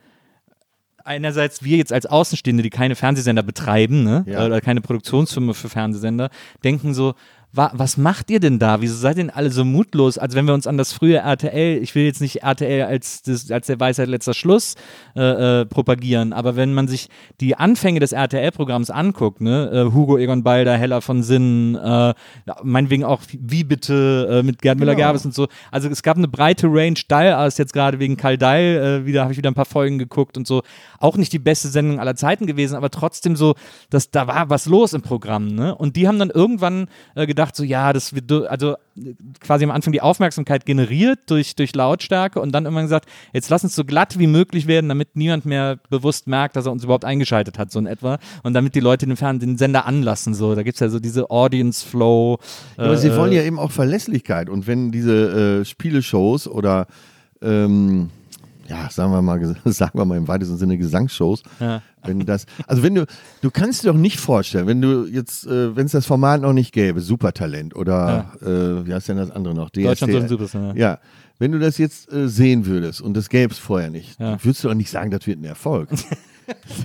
einerseits wir jetzt als Außenstehende, die keine Fernsehsender betreiben, ne? Ja. Oder keine Produktionsfirma für Fernsehsender, denken so, was macht ihr denn da? Wieso seid ihr denn alle so mutlos? Als wenn wir uns an das frühe RTL, ich will jetzt nicht RTL als, das, als der Weisheit letzter Schluss äh, äh, propagieren, aber wenn man sich die Anfänge des RTL-Programms anguckt, ne, äh, Hugo Egon Balder, Heller von Sinnen, äh, meinetwegen auch Wie bitte äh, mit Gerd Müller-Gerbes und so. Also es gab eine breite Range, Dall ist jetzt gerade wegen Karl Dall, äh, wieder habe ich wieder ein paar Folgen geguckt und so. Auch nicht die beste Sendung aller Zeiten gewesen, aber trotzdem so, dass da war was los im Programm, ne? Und die haben dann irgendwann äh, gedacht, so ja, das wird also äh, quasi am Anfang die Aufmerksamkeit generiert durch, durch Lautstärke und dann irgendwann gesagt, jetzt lass uns so glatt wie möglich werden, damit niemand mehr bewusst merkt, dass er uns überhaupt eingeschaltet hat, so in etwa. Und damit die Leute den, Fern den Sender anlassen. So, da gibt es ja so diese Audience Flow. Ja, aber äh, sie wollen ja eben auch Verlässlichkeit. Und wenn diese äh, Spieleshows oder ähm, ja, sagen wir mal, sagen wir mal im weitesten Sinne Gesangsshows, Ja. Wenn das, also wenn du, du kannst dir doch nicht vorstellen, wenn du jetzt, äh, wenn es das Format noch nicht gäbe, Supertalent oder äh, wie heißt denn das andere noch? Deutschland DSDS. soll ein Superstar. Ja, wenn du das jetzt äh, sehen würdest und das gäbe es vorher nicht, Ja. würdest du doch nicht sagen, das wird ein Erfolg.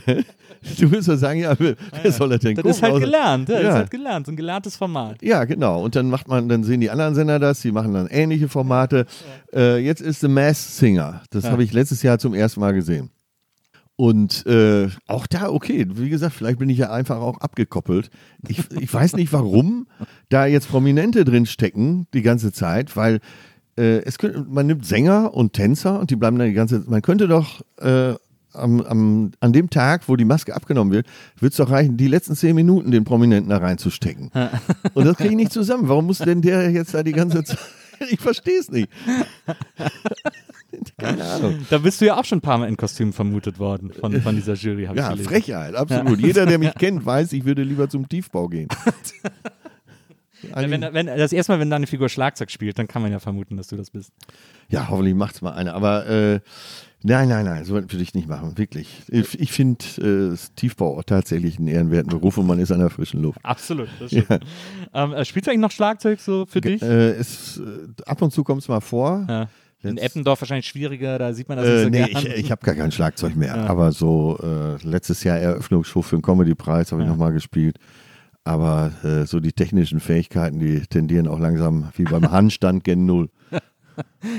du würdest doch sagen, ja, wer, wer soll das denn Das gucken? ist halt gelernt, ja, das Ja. ist halt gelernt, so ein gelerntes Format. Ja, genau. Und dann macht man, dann sehen die anderen Sender das, die machen dann ähnliche Formate. Äh, jetzt ist The Mass Singer. Das Ja. habe ich letztes Jahr zum ersten Mal gesehen. Und äh, auch da, okay, wie gesagt, vielleicht bin ich ja einfach auch abgekoppelt. Ich, ich weiß nicht, warum da jetzt Prominente drin stecken die ganze Zeit, weil äh, es könnte, man nimmt Sänger und Tänzer und die bleiben dann die ganze Man könnte doch äh, am, am, an dem Tag, wo die Maske abgenommen wird, wird es doch reichen, die letzten zehn Minuten den Prominenten da reinzustecken. Und das kriege ich nicht zusammen. Warum muss denn der jetzt da die ganze Zeit. Ich verstehe es nicht. Keine Ahnung. Da bist du ja auch schon ein paar Mal in Kostüm vermutet worden von, von dieser Jury, habe ich Ja, gelesen. Frechheit, absolut. Jeder, der mich kennt, weiß, ich würde lieber zum Tiefbau gehen. wenn, wenn, das erste Mal, wenn deine Figur Schlagzeug spielt, dann kann man ja vermuten, dass du das bist. Ja, hoffentlich macht's mal einer. Aber äh, nein, nein, nein, so würde ich nicht machen, wirklich. Ich, ich finde äh, Tiefbau auch tatsächlich einen ehrenwerten Beruf und man ist an der frischen Luft. Absolut. Das stimmt. Ja. Ähm, äh, spielst du eigentlich noch Schlagzeug so für dich? Äh, es, äh, ab und zu kommt es mal vor. Ja. In Eppendorf wahrscheinlich schwieriger, da sieht man das äh, nicht so nee, gern. ich, ich habe gar kein Schlagzeug mehr. Ja. Aber so äh, letztes Jahr Eröffnungsshow für den Comedy-Preis habe ich Ja. nochmal gespielt. Aber äh, so die technischen Fähigkeiten, die tendieren auch langsam wie beim Handstand gen Null.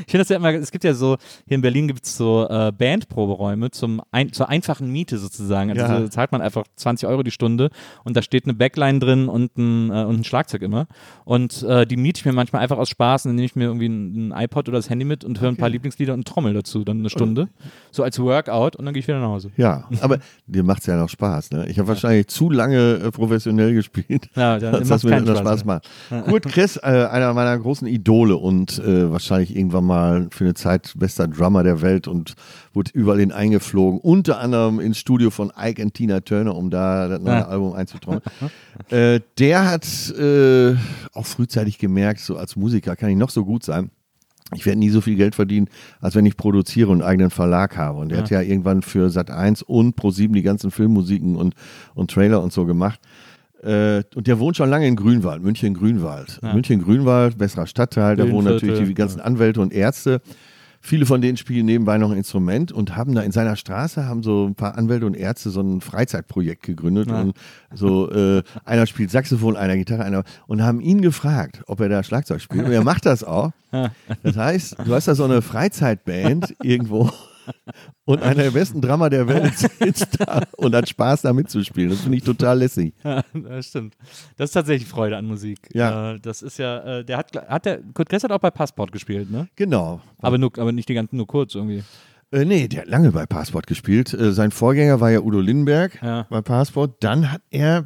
Ich finde das ja immer, es gibt ja so, hier in Berlin gibt es so äh, Bandproberäume zum ein, zur einfachen Miete sozusagen. Also Ja. so zahlt man einfach 20 Euro die Stunde und da steht eine Backline drin und ein, äh, und ein Schlagzeug immer. Und äh, die miete ich mir manchmal einfach aus Spaß und dann nehme ich mir irgendwie ein, ein iPod oder das Handy mit und höre ein paar Lieblingslieder und trommel dazu, dann eine Stunde. So als Workout und dann gehe ich wieder nach Hause. Ja, aber dir macht es ja noch Spaß. Ne? Ich habe wahrscheinlich zu lange äh, professionell gespielt. Ja, dann dass das mir Spaß Spaß macht. Kurt Kress, äh, einer meiner großen Idole und äh, wahrscheinlich irgendwann mal für eine Zeit bester Drummer der Welt und wurde überall hin eingeflogen, unter anderem ins Studio von Ike und Tina Turner, um da das neue Ja. Album einzutrommeln. äh, der hat äh, auch frühzeitig gemerkt, so als Musiker kann ich noch so gut sein. Ich werde nie so viel Geld verdienen, als wenn ich produziere und einen eigenen Verlag habe. Und er hat ja irgendwann für Sat 1 und Pro7 die ganzen Filmmusiken und, und Trailer und so gemacht. Äh, und der wohnt schon lange in Grünwald, München-Grünwald. Ja. München-Grünwald, besserer Stadtteil, da wohnen natürlich die ganzen Anwälte und Ärzte. Viele von denen spielen nebenbei noch ein Instrument und haben da in seiner Straße haben so ein paar Anwälte und Ärzte so ein Freizeitprojekt gegründet Ja. und so äh, einer spielt Saxophon, einer Gitarre, einer und haben ihn gefragt, ob er da Schlagzeug spielt und er macht das auch. Das heißt, du hast da so eine Freizeitband irgendwo und einer der besten Drummer der Welt sitzt da und hat Spaß da mitzuspielen. Das finde ich total lässig. Ja, das stimmt. Das ist tatsächlich Freude an Musik. Ja. Äh, das ist ja, äh, der hat, hat der, Kurt Kress hat auch bei Passport gespielt, ne? Genau. Aber, nur, aber nicht die ganzen, nur kurz irgendwie. Äh, nee, der hat lange bei Passport gespielt. Sein Vorgänger war ja Udo Lindenberg Ja. bei Passport. Dann hat er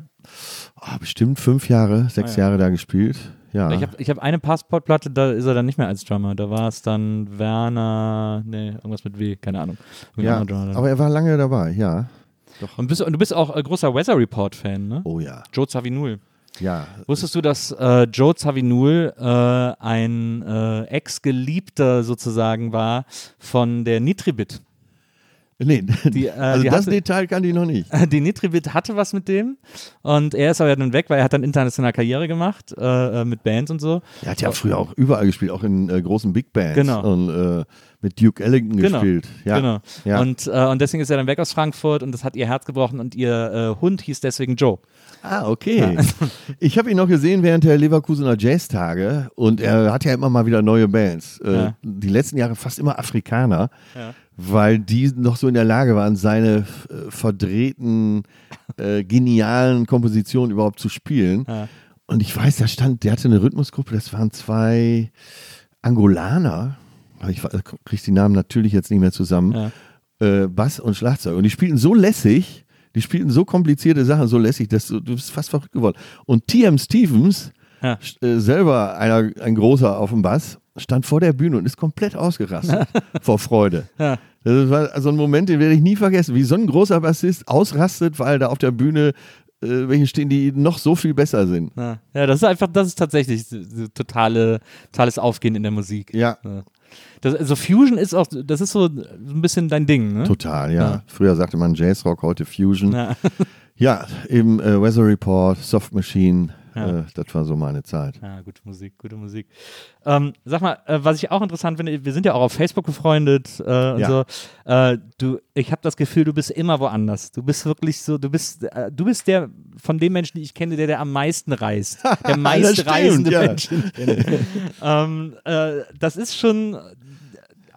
ah, bestimmt fünf Jahre, sechs Ah, ja. Jahre da gespielt. Ja. Ich habe ich hab eine Passportplatte, da ist er dann nicht mehr als Drummer. Da war es dann Werner, nee, irgendwas mit W, keine Ahnung. Ja, aber er war lange dabei, ja. und, bist, und du bist auch äh, großer Weather Report-Fan, ne? Oh ja. Joe Zawinul. Ja. Wusstest du, dass äh, Joe Zawinul äh, ein äh, Ex-Geliebter sozusagen war von der Nitribit? Nee, Die, äh, also das hatte- Detail kann ich noch nicht. Die Nitribit hatte was mit dem und er ist aber dann weg, weil er hat dann international Karriere gemacht äh, äh, mit Bands und so. Er hat ja früher auch überall gespielt, auch in äh, großen Big Bands. Genau. Und äh, mit Duke Ellington Genau. gespielt. Ja. Genau. Ja. Und, äh, und deswegen ist er dann weg aus Frankfurt und das hat ihr Herz gebrochen und ihr äh, Hund hieß deswegen Joe. Ah, okay. Ich habe ihn noch gesehen während der Leverkusener Jazztage und er hat ja immer mal wieder neue Bands. Äh, Ja. Die letzten Jahre fast immer Afrikaner, Ja. Weil die noch so in der Lage waren, seine äh, verdrehten, äh, genialen Kompositionen überhaupt zu spielen. Ja. Und ich weiß, da stand, der hatte eine Rhythmusgruppe, das waren zwei Angolaner. Ich kriege die Namen natürlich jetzt nicht mehr zusammen. Ja. Äh, Bass und Schlagzeug. Und die spielten so lässig, die spielten so komplizierte Sachen, so lässig, dass du, du bist fast verrückt geworden. Und T.M. Stevens, Ja. äh, selber einer, ein großer auf dem Bass, stand vor der Bühne und ist komplett ausgerastet vor Freude. Ja. Das war so ein Moment, den werde ich nie vergessen, wie so ein großer Bassist ausrastet, weil da auf der Bühne äh, welche stehen, die noch so viel besser sind. Ja. ja, das ist einfach, das ist tatsächlich totale, totales Aufgehen in der Musik. Ja, Ja. Das, also Fusion ist auch, das ist so ein bisschen dein Ding, ne? total, ja. Ja. Früher sagte man Jazzrock, heute Fusion. Ja. Ja, eben äh, Weather Report, Soft Machine, Ja. äh, das war so meine Zeit. Ja, gute Musik, gute Musik. Ähm, sag mal, äh, was ich auch interessant finde, wir sind ja auch auf Facebook befreundet äh, und Ja. so. Äh, du, ich habe das Gefühl, du bist immer woanders. Du bist wirklich so, du bist, äh, du bist der von den Menschen, die ich kenne, der, der am meisten reist. Der meistreisende ja. Mensch. ähm, äh, das ist schon.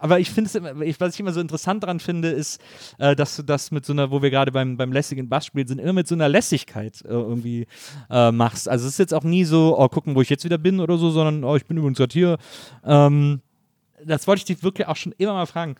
Aber ich finde es, was ich immer so interessant daran finde, ist, äh, dass du das mit so einer, wo wir gerade beim, beim lässigen Bassspiel sind, immer mit so einer Lässigkeit äh, irgendwie äh, machst. Also es ist jetzt auch nie so, oh, gucken, wo ich jetzt wieder bin oder so, sondern, oh, ich bin übrigens gerade hier. Ähm, das wollte ich dich wirklich auch schon immer mal fragen.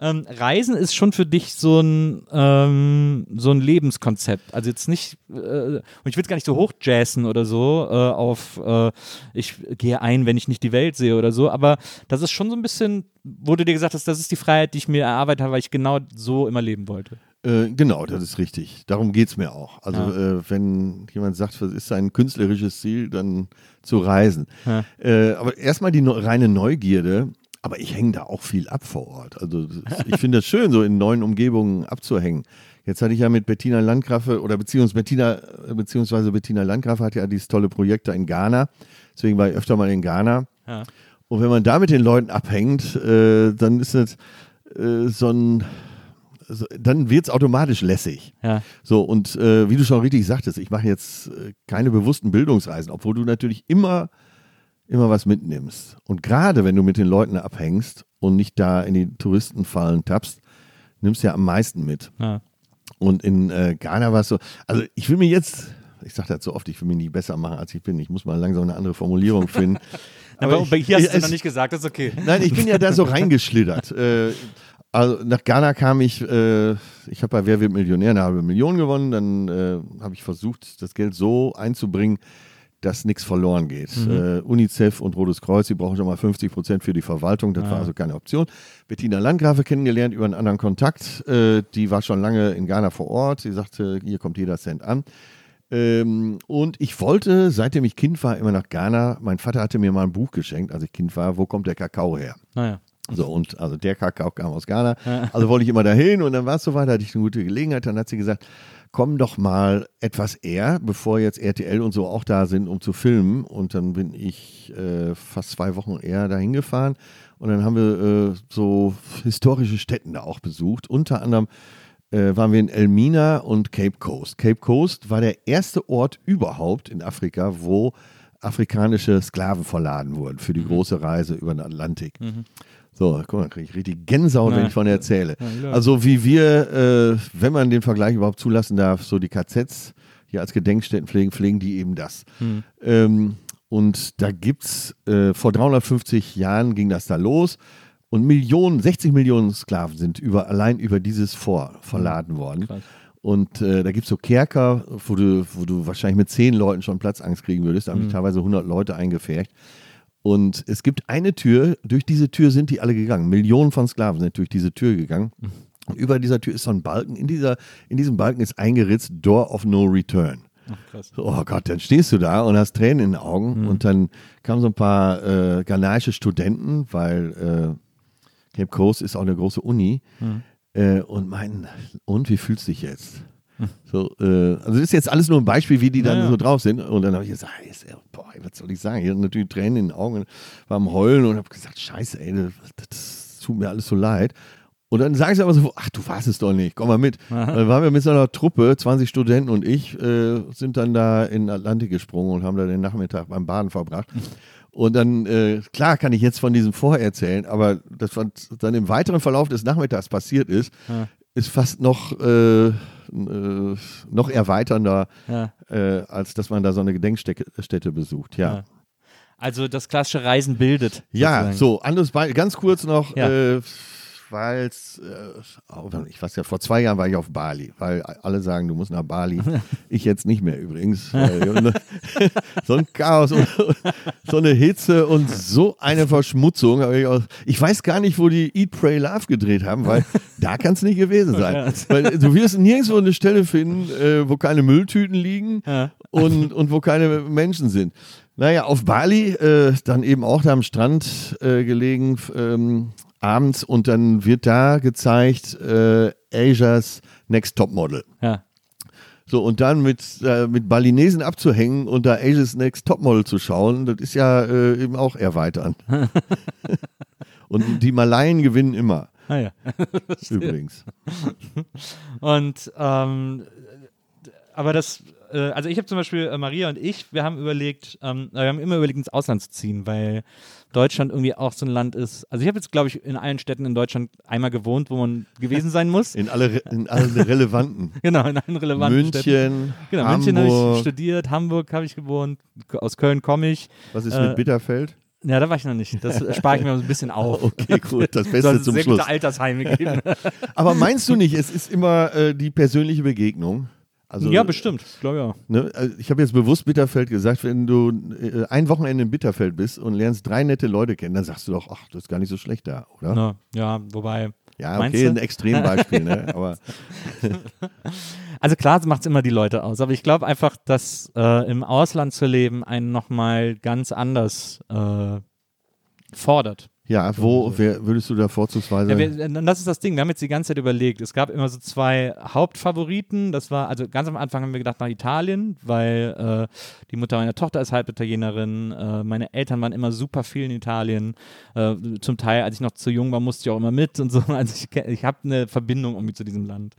Ähm, Reisen ist schon für dich so ein, ähm, so ein Lebenskonzept. Also jetzt nicht, äh, und ich will es gar nicht so hochjazzen oder so, äh, auf äh, ich gehe ein, wenn ich nicht die Welt sehe oder so, aber das ist schon so ein bisschen, wo du dir gesagt hast, das ist die Freiheit, die ich mir erarbeitet habe, weil ich genau so immer leben wollte. Äh, genau, das ist richtig. Darum geht es mir auch. Also Ja. äh, wenn jemand sagt, was ist sein künstlerisches Ziel, dann zu reisen. Ja. Äh, aber erstmal die neu- reine Neugierde. Aber ich hänge da auch viel ab vor Ort. Also das- ich finde es schön, so in neuen Umgebungen abzuhängen. Jetzt hatte ich ja mit Bettina Landgraffe oder beziehungsweise Bettina, beziehungsweise Bettina Landgraffe hat ja dieses tolle Projekt da in Ghana. Deswegen war ich öfter mal in Ghana. Ja. Und wenn man da mit den Leuten abhängt, äh, dann ist das äh, so ein, so, dann wird es automatisch lässig. Ja. So, und äh, wie du schon richtig sagtest, ich mache jetzt äh, keine bewussten Bildungsreisen, obwohl du natürlich immer, immer was mitnimmst. Und gerade wenn du mit den Leuten abhängst und nicht da in die Touristenfallen tappst, nimmst du ja am meisten mit. Ja. Und in äh, Ghana war es so, also ich will mir jetzt, ich sage das so oft, ich will mich nicht besser machen, als ich bin. Ich muss mal langsam eine andere Formulierung finden. Aber, ich- hier hast du es- noch nicht gesagt, das ist okay. Nein, ich bin ja da so reingeschlittert. Äh, also nach Ghana kam ich, äh, ich habe bei Wer wird Millionär eine halbe Million gewonnen. Dann äh, habe ich versucht, das Geld so einzubringen, dass nichts verloren geht. Äh, UNICEF und Rotes Kreuz, die brauchen schon mal 50 Prozent für die Verwaltung. Das war also keine Option. Bettina Landgrafe kennengelernt über einen anderen Kontakt. Äh, die war schon lange in Ghana vor Ort. Sie sagte, hier kommt jeder Cent an. Ähm, und ich wollte, seitdem ich Kind war, immer nach Ghana. Mein Vater hatte mir mal ein Buch geschenkt, als ich Kind war. Wo kommt der Kakao her? Naja. So, und also der Kakao kam aus Ghana. Also wollte ich immer dahin und dann war es soweit, hatte ich eine gute Gelegenheit. Dann hat sie gesagt, komm doch mal etwas eher, bevor jetzt RTL und so auch da sind, um zu filmen. Und dann bin ich äh, fast zwei Wochen eher dahin gefahren. Und dann haben wir äh, so historische Städten da auch besucht. Unter anderem äh, waren wir in Elmina und Cape Coast. Cape Coast war der erste Ort überhaupt in Afrika, wo afrikanische Sklaven verladen wurden für die große Reise über den Atlantik. So, guck mal, kriege ich richtig Gänsehaut, wenn ich von erzähle. Also wie wir, äh, wenn man den Vergleich überhaupt zulassen darf, so die KZs hier als Gedenkstätten pflegen, pflegen die eben das. Ähm, und da gibt's, äh, vor 350 Jahren ging das da los und Millionen, 60 Millionen Sklaven sind über, allein über dieses Vor verladen worden. Krass. Und äh, da gibt es so Kerker, wo du, wo du wahrscheinlich mit zehn Leuten schon Platzangst kriegen würdest. Da haben sich teilweise 100 Leute eingefärbt. Und es gibt eine Tür, durch diese Tür sind die alle gegangen. Millionen von Sklaven sind durch diese Tür gegangen. Und über dieser Tür ist so ein Balken. In, dieser, in diesem Balken ist eingeritzt Door of No Return. krass. Oh Gott, dann stehst du da und hast Tränen in den Augen. Und dann kamen so ein paar äh, ghanaische Studenten, weil äh, Cape Coast ist auch eine große Uni, äh, und meinten, und wie fühlst du dich jetzt? So, äh, also das ist jetzt alles nur ein Beispiel, wie die dann Ja, ja. so drauf sind. Und dann habe ich gesagt, ja- boah, was soll ich sagen? Ich hatte natürlich Tränen in den Augen, war am Heulen und habe gesagt, scheiße, ey, das, das tut mir alles so leid. Und dann sagen sie aber so, ach, du warst es doch nicht, komm mal mit. Dann waren wir mit so einer Truppe, 20 Studenten und ich, äh, sind dann da in den Atlantik gesprungen und haben da den Nachmittag beim Baden verbracht. Und dann, äh, klar kann ich jetzt von diesem Vorher erzählen, aber das, was dann im weiteren Verlauf des Nachmittags passiert ist, ist fast noch, äh, äh, noch erweiternder, Ja. äh, als dass man da so eine Gedenkstätte Stätte besucht. Ja. Ja. Also das klassische Reisen bildet. Ja, sozusagen. so, anderes Beispiel, ganz kurz noch, Ja. äh, weil es, äh, ich weiß ja, vor zwei Jahren war ich auf Bali, weil alle sagen, du musst nach Bali. ich jetzt nicht mehr übrigens. So ein Chaos und so eine Hitze und so eine Verschmutzung. Ich, auch- ich weiß gar nicht, wo die Eat, Pray, Love gedreht haben, weil da kann es nicht gewesen sein. Weil du wirst nirgendwo eine Stelle finden, äh, wo keine Mülltüten liegen Ja. und, und wo keine Menschen sind. Naja, auf Bali, äh, dann eben auch da am Strand äh, gelegen, ähm, abends und dann wird da gezeigt äh, Asias Next Top Model. Ja. So, und dann mit, äh, mit Balinesen abzuhängen und da Asia's Next Top Model zu schauen, das ist ja äh, eben auch erweitern. und die Malayen gewinnen immer, Ah, ja. übrigens. Und ähm, aber das, äh, also ich habe zum Beispiel äh, Maria und ich, wir haben überlegt, ähm, wir haben immer überlegt, ins Ausland zu ziehen, weil Deutschland irgendwie auch so ein Land ist. Also ich habe jetzt, glaube ich, in allen Städten in Deutschland einmal gewohnt, wo man gewesen sein muss. In alle, in alle relevanten. genau, in allen relevanten Städten. München, Genau, München habe ich Hamburg. studiert, Hamburg habe ich gewohnt, aus Köln komme ich. Was ist Äh, mit Bitterfeld? Ja, da war ich noch nicht. Das spare ich mir ein bisschen auf. Okay, gut, das Beste es zum sehr Schluss. gute Altersheime geben. Aber meinst du nicht, es ist immer äh, die persönliche Begegnung? Also, ja, bestimmt. Ich glaube ja. Ne, also ich habe jetzt bewusst Bitterfeld gesagt, wenn du äh, ein Wochenende in Bitterfeld bist und lernst drei nette Leute kennen, dann sagst du doch, ach, das ist gar nicht so schlecht da, oder? Na, ja, wobei, Ja, okay, ein Extrembeispiel, ne? Aber Also klar, macht es immer die Leute aus, aber ich glaube einfach, dass äh, im Ausland zu leben einen nochmal ganz anders äh, fordert. Ja, wo wer, würdest du da vorzugsweise. Ja, wir, äh, das ist das Ding, wir haben jetzt die ganze Zeit überlegt. Es gab immer so zwei Hauptfavoriten. Das war, also ganz am Anfang haben wir gedacht nach Italien, weil äh, die Mutter meiner Tochter ist halb Italienerin. Äh, meine Eltern waren immer super viel in Italien. Äh, zum Teil, als ich noch zu jung war, musste ich auch immer mit und so. Also ich, ich habe eine Verbindung irgendwie zu diesem Land.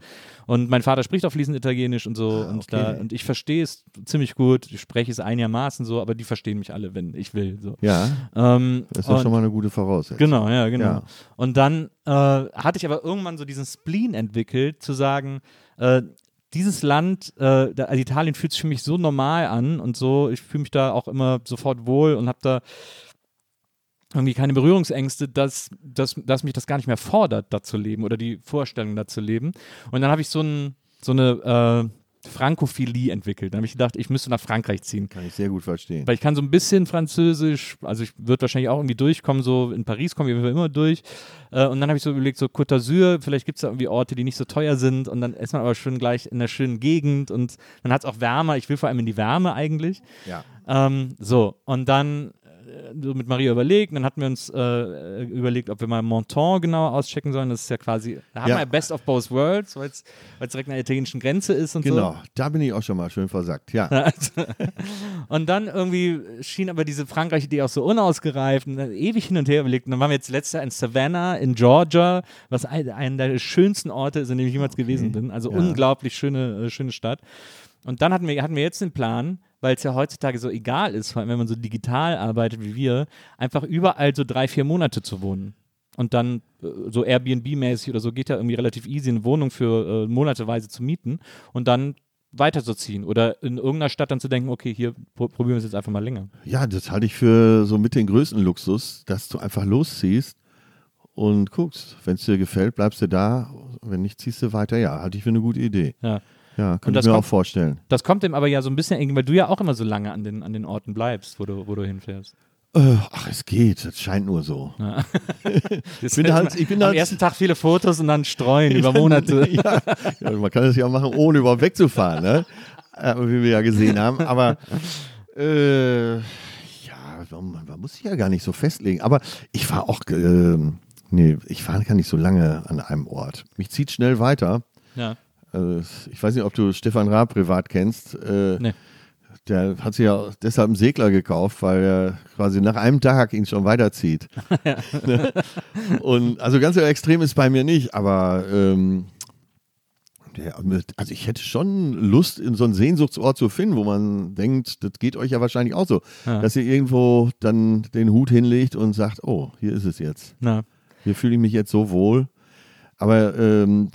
Und mein Vater spricht auch fließend Italienisch und so. Ah, und, okay. da, und ich verstehe es ziemlich gut. Ich spreche es einigermaßen so, aber die verstehen mich alle, wenn ich will. So. ja, Ähm, das ist doch und- schon mal eine gute Voraussetzung. Genau, ja, genau. Ja. Und dann äh, hatte ich aber irgendwann so diesen Spleen entwickelt, zu sagen, äh, dieses Land, äh, da, also Italien fühlt sich für mich so normal an und so, ich fühle mich da auch immer sofort wohl und habe da irgendwie keine Berührungsängste, dass, dass, dass mich das gar nicht mehr fordert, da zu leben oder die Vorstellung, da zu leben. Und dann habe ich so, ein, so eine äh, Frankophilie entwickelt. Dann habe ich gedacht, ich müsste nach Frankreich ziehen. Kann ich sehr gut verstehen. Weil ich kann so ein bisschen Französisch, also ich würde wahrscheinlich auch irgendwie durchkommen, so in Paris komme ich immer durch. Äh, und dann habe ich so überlegt, so Côte d'Azur, vielleicht gibt es da irgendwie Orte, die nicht so teuer sind und dann ist man aber schön gleich in einer schönen Gegend und dann hat es auch wärmer. Ich will vor allem in die Wärme eigentlich. Ja. Ähm, so, und dann so mit Maria überlegt, und dann hatten wir uns äh, überlegt, ob wir mal Monton genauer auschecken sollen. Das ist ja quasi, da haben Ja. wir Best of Both Worlds, weil es direkt an der italienischen Grenze ist und so. Genau, da bin ich auch schon mal schön versackt. Ja, Und dann irgendwie schien aber diese Frankreich-Idee auch so unausgereift und dann ewig hin und her überlegt. Und dann waren wir jetzt letztes Jahr in Savannah in Georgia, was ein, einer der schönsten Orte ist, in dem ich jemals gewesen bin. Also Ja. unglaublich schöne, äh, schöne Stadt. Und dann hatten wir, hatten wir jetzt den Plan, weil es ja heutzutage so egal ist, vor allem wenn man so digital arbeitet wie wir, einfach überall so drei, vier Monate zu wohnen. Und dann äh, so Airbnb-mäßig oder so geht ja irgendwie relativ easy, eine Wohnung für äh, monateweise zu mieten und dann weiterzuziehen oder in irgendeiner Stadt dann zu denken, okay, hier pro probieren wir es jetzt einfach mal länger. ja, das halte ich für so mit den größten Luxus, dass du einfach losziehst und guckst. Wenn es dir gefällt, bleibst du da. Wenn nicht, ziehst du weiter. Ja, halte ich für eine gute Idee. Ja. Ja, könnte das ich mir kommt- auch vorstellen. Das kommt dem aber ja so ein bisschen entgegen, weil du ja auch immer so lange an den, an den Orten bleibst, wo du, wo du hinfährst. Äh, ach, es geht. Das scheint nur so. Ich bin halt- ich bin am halt- ersten Tag viele Fotos und dann streuen über Monate. ja, ja, man kann das ja auch machen, ohne überhaupt wegzufahren, ne? Äh, wie wir ja gesehen haben. Aber äh, ja, man, man muss sich ja gar nicht so festlegen. Aber ich fahre auch, äh, nee, ich fahre gar nicht so lange an einem Ort. Mich zieht schnell weiter. Ja. Äh, ich weiß nicht, ob du Stefan Raab privat kennst. Äh, Nee. Der hat sich ja deshalb einen Segler gekauft, weil er quasi nach einem Tag ihn schon weiterzieht. Und also ganz so extrem ist bei mir nicht, aber ähm, der, also ich hätte schon Lust, in so einen Sehnsuchtsort zu finden, wo man denkt, das geht euch ja wahrscheinlich auch so, Ja. dass ihr irgendwo dann den Hut hinlegt und sagt, oh, hier ist es jetzt. Na. Hier fühle ich mich jetzt so wohl. Aber ähm,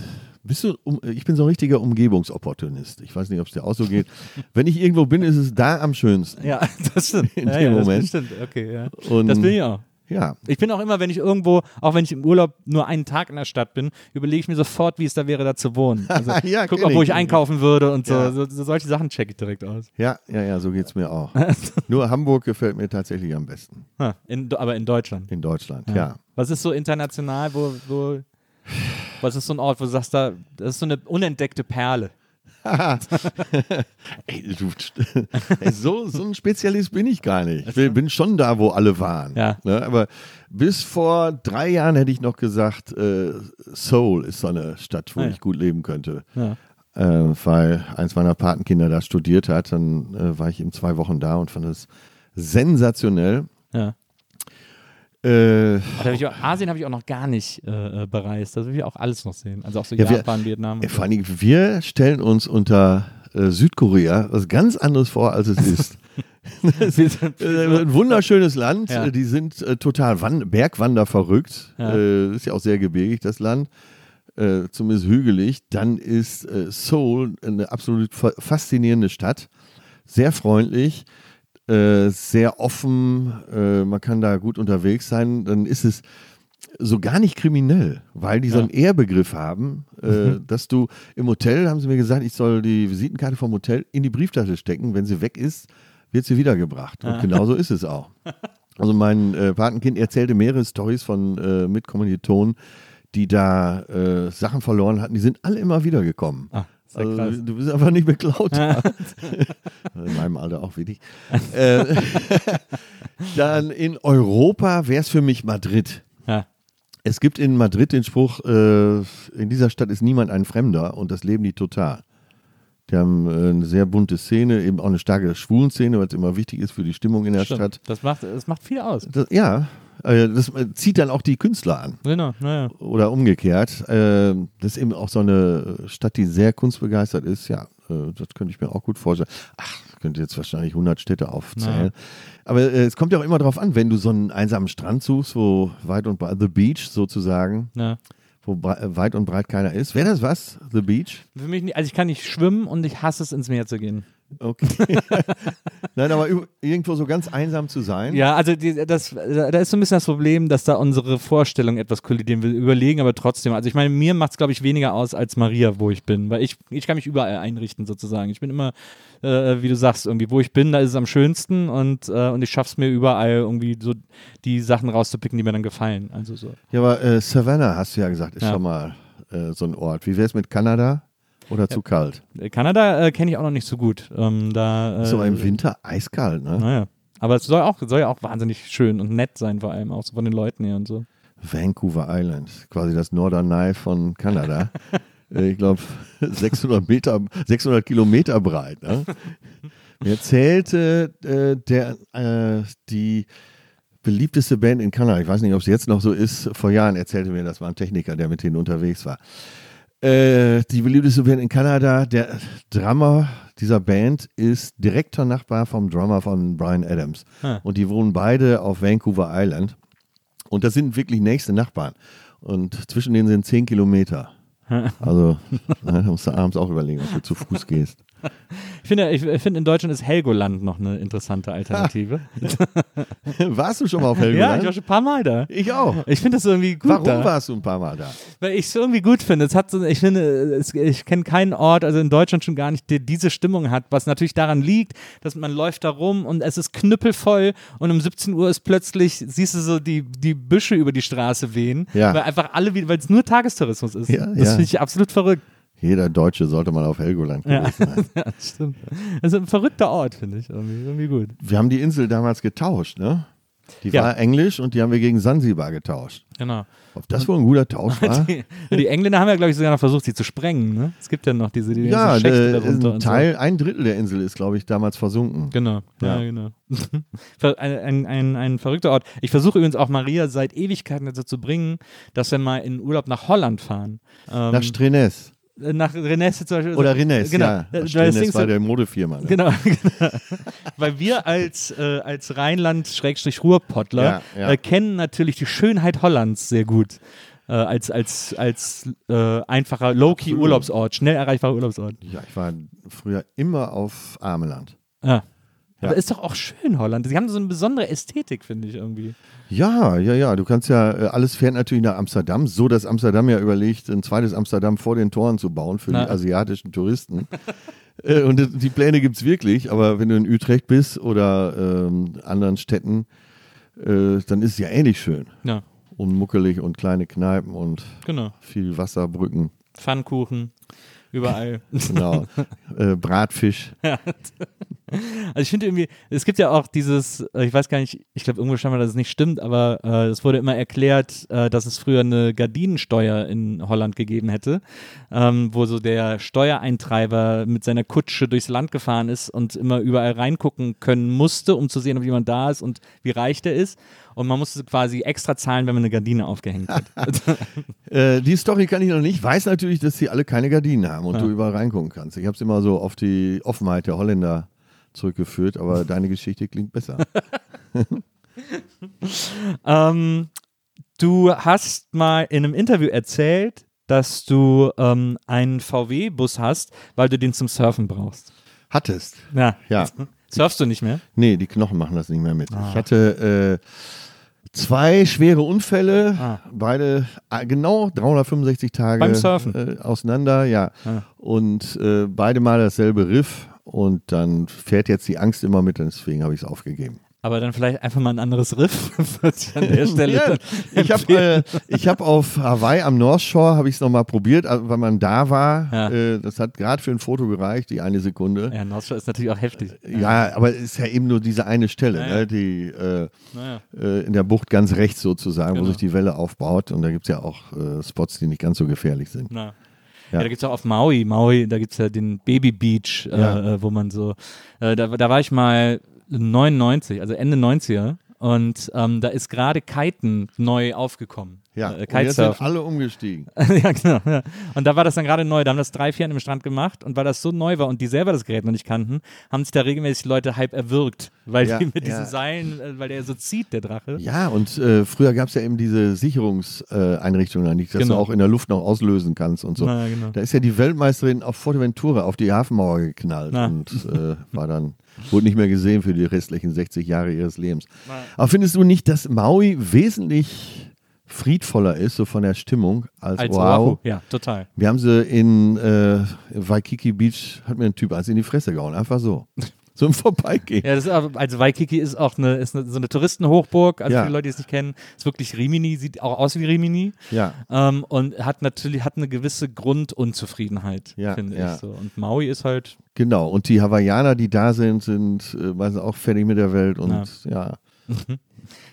bist du, um, ich bin so ein richtiger Umgebungsopportunist. Ich weiß nicht, ob es dir auch so geht. Wenn ich irgendwo bin, ist es da am schönsten. Ja, das stimmt. In ja, dem ja, Moment. Das stimmt. Okay, ja. Und Das bin ich auch. ja, Ich bin auch immer, wenn ich irgendwo, auch wenn ich im Urlaub nur einen Tag in der Stadt bin, überlege ich mir sofort, wie es da wäre, da zu wohnen. Also Ja, guck auch, wo ich. einkaufen würde und so. Ja. so, so solche Sachen checke ich direkt aus. ja, ja, ja, so geht es mir auch. Nur Hamburg gefällt mir tatsächlich am besten. Ha, in, aber in Deutschland. In Deutschland, ja. Was ist so international, wo, wo was ist so ein Ort, wo du sagst, da, das ist so eine unentdeckte Perle? Ey, du, so, so ein Spezialist bin ich gar nicht. Ich bin, bin schon da, wo alle waren. Ja. Ne? Aber bis vor drei Jahren hätte ich noch gesagt, äh, Seoul ist so eine Stadt, wo Ah, ja. ich gut leben könnte. Ja. Äh, weil eins meiner Patenkinder da studiert hat. Dann äh, war ich eben zwei Wochen da und fand es sensationell. Ja. Äh, da hab auch, Asien habe ich auch noch gar nicht äh, äh, bereist. Das will ich auch alles noch sehen. Also auch so Ja, wir- Japan, Vietnam. Ja, vor allen Dingen, wir stellen uns unter äh, Südkorea was ganz anderes vor, als es ist. Wir ein wunderschönes Land. Ja. Äh, Die sind äh, total Wan Bergwander verrückt. Ja. Äh, ist ja auch sehr gebirgig, das Land. Äh, zumindest hügelig. Dann ist äh, Seoul eine absolut fa faszinierende Stadt. Sehr freundlich, äh, sehr offen. Äh, man kann da gut unterwegs sein. Dann ist es so gar nicht kriminell, weil die so Ja. einen Ehrbegriff haben, äh, Mhm. dass du im Hotel, haben sie mir gesagt, ich soll die Visitenkarte vom Hotel in die Brieftasche stecken. Wenn sie weg ist, wird sie wiedergebracht. Und genauso ist es auch. Also mein äh, Patenkind erzählte mehrere Stories von äh, Mitkommilitonen, die da äh, Sachen verloren hatten, die sind alle immer wieder gekommen. Ah. Also, du bist einfach nicht beklaut. In meinem Alter auch wenig. äh, dann in Europa wäre es für mich Madrid. Ja. Es gibt in Madrid den Spruch, äh, in dieser Stadt ist niemand ein Fremder und das leben die total. Die haben äh, eine sehr bunte Szene, eben auch eine starke Schwulenszene, weil es immer wichtig ist für die Stimmung in der Stimmt. Stadt. Das macht, das macht viel aus. Das, ja, das äh, zieht dann auch die Künstler an Genau, naja. oder umgekehrt. Äh, das ist eben auch so eine Stadt, die sehr kunstbegeistert ist. Ja, äh, das könnte ich mir auch gut vorstellen. Ach, ich könnte jetzt wahrscheinlich 100 Städte aufzählen. Aber äh, es kommt ja auch immer darauf an, wenn du so einen einsamen Strand suchst, wo weit und breit, The Beach sozusagen, Ja. wo äh, weit und breit keiner ist. Wäre das was? The Beach? Für mich nicht, also ich kann nicht schwimmen und ich hasse es, ins Meer zu gehen. Okay. Nein, aber irgendwo so ganz einsam zu sein. Ja, also die, das, da ist so ein bisschen das Problem, dass da unsere Vorstellungen etwas kollidieren. Wir überlegen aber trotzdem. Also ich meine, mir macht es, glaube ich, weniger aus als Maria, wo ich bin. Weil ich, ich kann mich überall einrichten sozusagen. Ich bin immer, äh, wie du sagst, irgendwie, wo ich bin, da ist es am schönsten und, äh, und ich schaff's mir überall irgendwie so die Sachen rauszupicken, die mir dann gefallen. Also so. Ja, aber äh, Savannah, hast du ja gesagt, ist Ja. schon mal äh, so ein Ort. Wie wäre es mit Kanada? Oder zu kalt? Äh, Kanada äh, kenne ich auch noch nicht so gut. Ähm, da, äh, Ist aber im Winter eiskalt, ne? Naja. Aber es soll, auch, soll ja auch wahnsinnig schön und nett sein, vor allem auch so von den Leuten her und so. Vancouver Island, quasi das Norderney von Kanada. Äh, ich glaube 600 Meter, 600 Kilometer breit. Ne? Mir erzählte äh, der äh, die beliebteste Band in Kanada, ich weiß nicht, ob es jetzt noch so ist, vor Jahren erzählte mir, das war ein Techniker, der mit denen unterwegs war. Äh, die beliebteste Band in Kanada, der Drummer dieser Band ist direkter Nachbar vom Drummer von Brian Adams. Ah. Und die wohnen beide auf Vancouver Island. Und das sind wirklich nächste Nachbarn. Und zwischen denen sind zehn Kilometer. Also, da musst du abends auch überlegen, ob du zu Fuß gehst. Ich finde, ich finde in Deutschland ist Helgoland noch eine interessante Alternative. Warst du schon mal auf ja, Helgoland? ich war schon ein paar Mal da. ich auch. Ich finde das irgendwie gut Warum da. warst du ein paar Mal da? Weil ich es irgendwie gut finde. Es hat so, ich finde, es, ich kenne keinen Ort, also in Deutschland schon gar nicht, der diese Stimmung hat, was natürlich daran liegt, dass man läuft da rum und es ist knüppelvoll und um 17 Uhr ist plötzlich, siehst du so die, die Büsche über die Straße wehen, Ja. weil einfach alle, weil es nur Tagestourismus ist. Ja, das ja. finde ich absolut verrückt. Jeder Deutsche sollte mal auf Helgoland Ja. gewesen sein. ja, das stimmt. Also ein verrückter Ort, finde ich. Irgendwie, irgendwie gut. Wir haben die Insel damals getauscht, ne? Die Ja. war englisch und die haben wir gegen Sansibar getauscht. Genau. Ob das wohl ein guter Tausch war? Die, die Engländer haben ja, glaube ich, sogar noch versucht, sie zu sprengen. Ne? Es gibt ja noch diese, die ja, Schächte darunter ein Teil, ein Drittel der Insel ist, glaube ich, damals versunken. So. Genau, ja, Ja. genau. Ein, ein, ein, ein verrückter Ort. Ich versuche übrigens auch Maria seit Ewigkeiten dazu zu bringen, dass wir mal in Urlaub nach Holland fahren. Ähm, Nach Strenes. Nach Renesse zum Beispiel. Oder Rennes, genau. ja. Äh, weil das ist war der Modefirma. Ne? Genau, genau. Weil wir als, äh, als Rheinland-Ruhrpottler Ja, ja. Äh, kennen natürlich die Schönheit Hollands sehr gut. Äh, als als, als äh, einfacher Low-Key-Urlaubsort, schnell erreichbarer Urlaubsort. Ja, ich war früher immer auf Ameland. Ah. Ja. Aber ist doch auch schön, Holland. Sie haben so eine besondere Ästhetik, finde ich irgendwie. Ja, ja, ja. Du kannst ja, äh, alles fährt natürlich nach Amsterdam, so dass Amsterdam ja überlegt, ein zweites Amsterdam vor den Toren zu bauen für Na. die asiatischen Touristen. Äh, Und die Pläne gibt es wirklich, aber wenn du in Utrecht bist oder ähm, anderen Städten, äh, dann ist es ja ähnlich schön. Ja, Und muckelig und kleine Kneipen und genau. viel Wasserbrücken. Pfannkuchen, überall. Genau. äh, Bratfisch. Also ich finde irgendwie, es gibt ja auch dieses, äh, ich weiß gar nicht, ich glaube irgendwo mal, dass es nicht stimmt, aber äh, es wurde immer erklärt, äh, dass es früher eine Gardinensteuer in Holland gegeben hätte, ähm, wo so der Steuereintreiber mit seiner Kutsche durchs Land gefahren ist und immer überall reingucken können musste, um zu sehen, ob jemand da ist und wie reich der ist. Und man musste quasi extra zahlen, wenn man eine Gardine aufgehängt hat. Äh, die Story kann ich noch nicht. Weiß natürlich, dass sie alle keine Gardinen haben und Ja. du überall reingucken kannst. Ich habe es immer so auf die Offenheit der Holländer zurückgeführt, aber deine Geschichte klingt besser. Ähm, du hast mal in einem Interview erzählt, dass du ähm, einen VW-Bus hast, weil du den zum Surfen brauchst. Hattest. Ja. Ja. Surfst du nicht mehr? Nee, die Knochen machen das nicht mehr mit. Ah. Ich hatte äh, zwei schwere Unfälle, Ah. beide äh, genau 365 Tage Beim Surfen? Äh, auseinander, ja. Ah. Und äh, beide mal dasselbe Riff und dann fährt jetzt die Angst immer mit und deswegen habe ich es aufgegeben. Aber dann vielleicht einfach mal ein anderes Riff an der Stelle. Ja, ich habe äh, ich hab auf Hawaii am North Shore habe ich es nochmal probiert, also, weil man da war. Ja. Äh, das hat gerade für ein Foto gereicht, die eine Sekunde. ja, North Shore ist natürlich auch heftig. Ja, aber es ist ja eben nur diese eine Stelle, Ja, ja. Ne, die äh, Naja. äh, in der Bucht ganz rechts sozusagen, Genau. wo sich die Welle aufbaut. Und da gibt es ja auch äh, Spots, die nicht ganz so gefährlich sind. Na. Ja. Da gibt es auch auf Maui, Maui, da gibt es ja den Baby Beach, äh, äh, wo man so, äh, da, da war ich mal 99, also Ende 90er und ähm, da ist gerade Kiten neu aufgekommen. Ja, äh, und jetzt Kitesurfen. sind alle umgestiegen. ja, genau. Ja. Und da war das dann gerade neu. Da haben das drei, vier an dem Strand gemacht und weil das so neu war und die selber das Gerät noch nicht kannten, haben sich da regelmäßig Leute halb erwürgt, weil Ja, die mit ja. diesen Seilen, äh, weil der so zieht, der Drache. Ja, und äh, früher gab es ja eben diese Sicherungseinrichtungen, Einrichtungen, dass Genau. du auch in der Luft noch auslösen kannst und so. Na, genau. Da ist ja die Weltmeisterin auf Fuerteventura auf die Hafenmauer geknallt Na. und äh, war dann, wurde nicht mehr gesehen für die restlichen 60 Jahre ihres Lebens. Aber findest du nicht, dass Maui wesentlich friedvoller ist, so von der Stimmung, als, Als Oahu? Oahu. Ja, total. Wir haben sie in äh, Waikiki Beach, hat mir ein Typ eins in die Fresse gehauen, einfach so. So im Vorbeigehen. Ja, das ist also Waikiki ist auch eine, ist eine, so eine Touristenhochburg. Also Ja. für die Leute, die es nicht kennen, ist wirklich Rimini, sieht auch aus wie Rimini. Ja. Ähm, und hat natürlich hat eine gewisse Grundunzufriedenheit, Ja, finde ja. ich so. Und Maui ist halt, Genau, und die Hawaiianer, die da sind, sind äh, meistens auch fertig mit der Welt und ja. ja,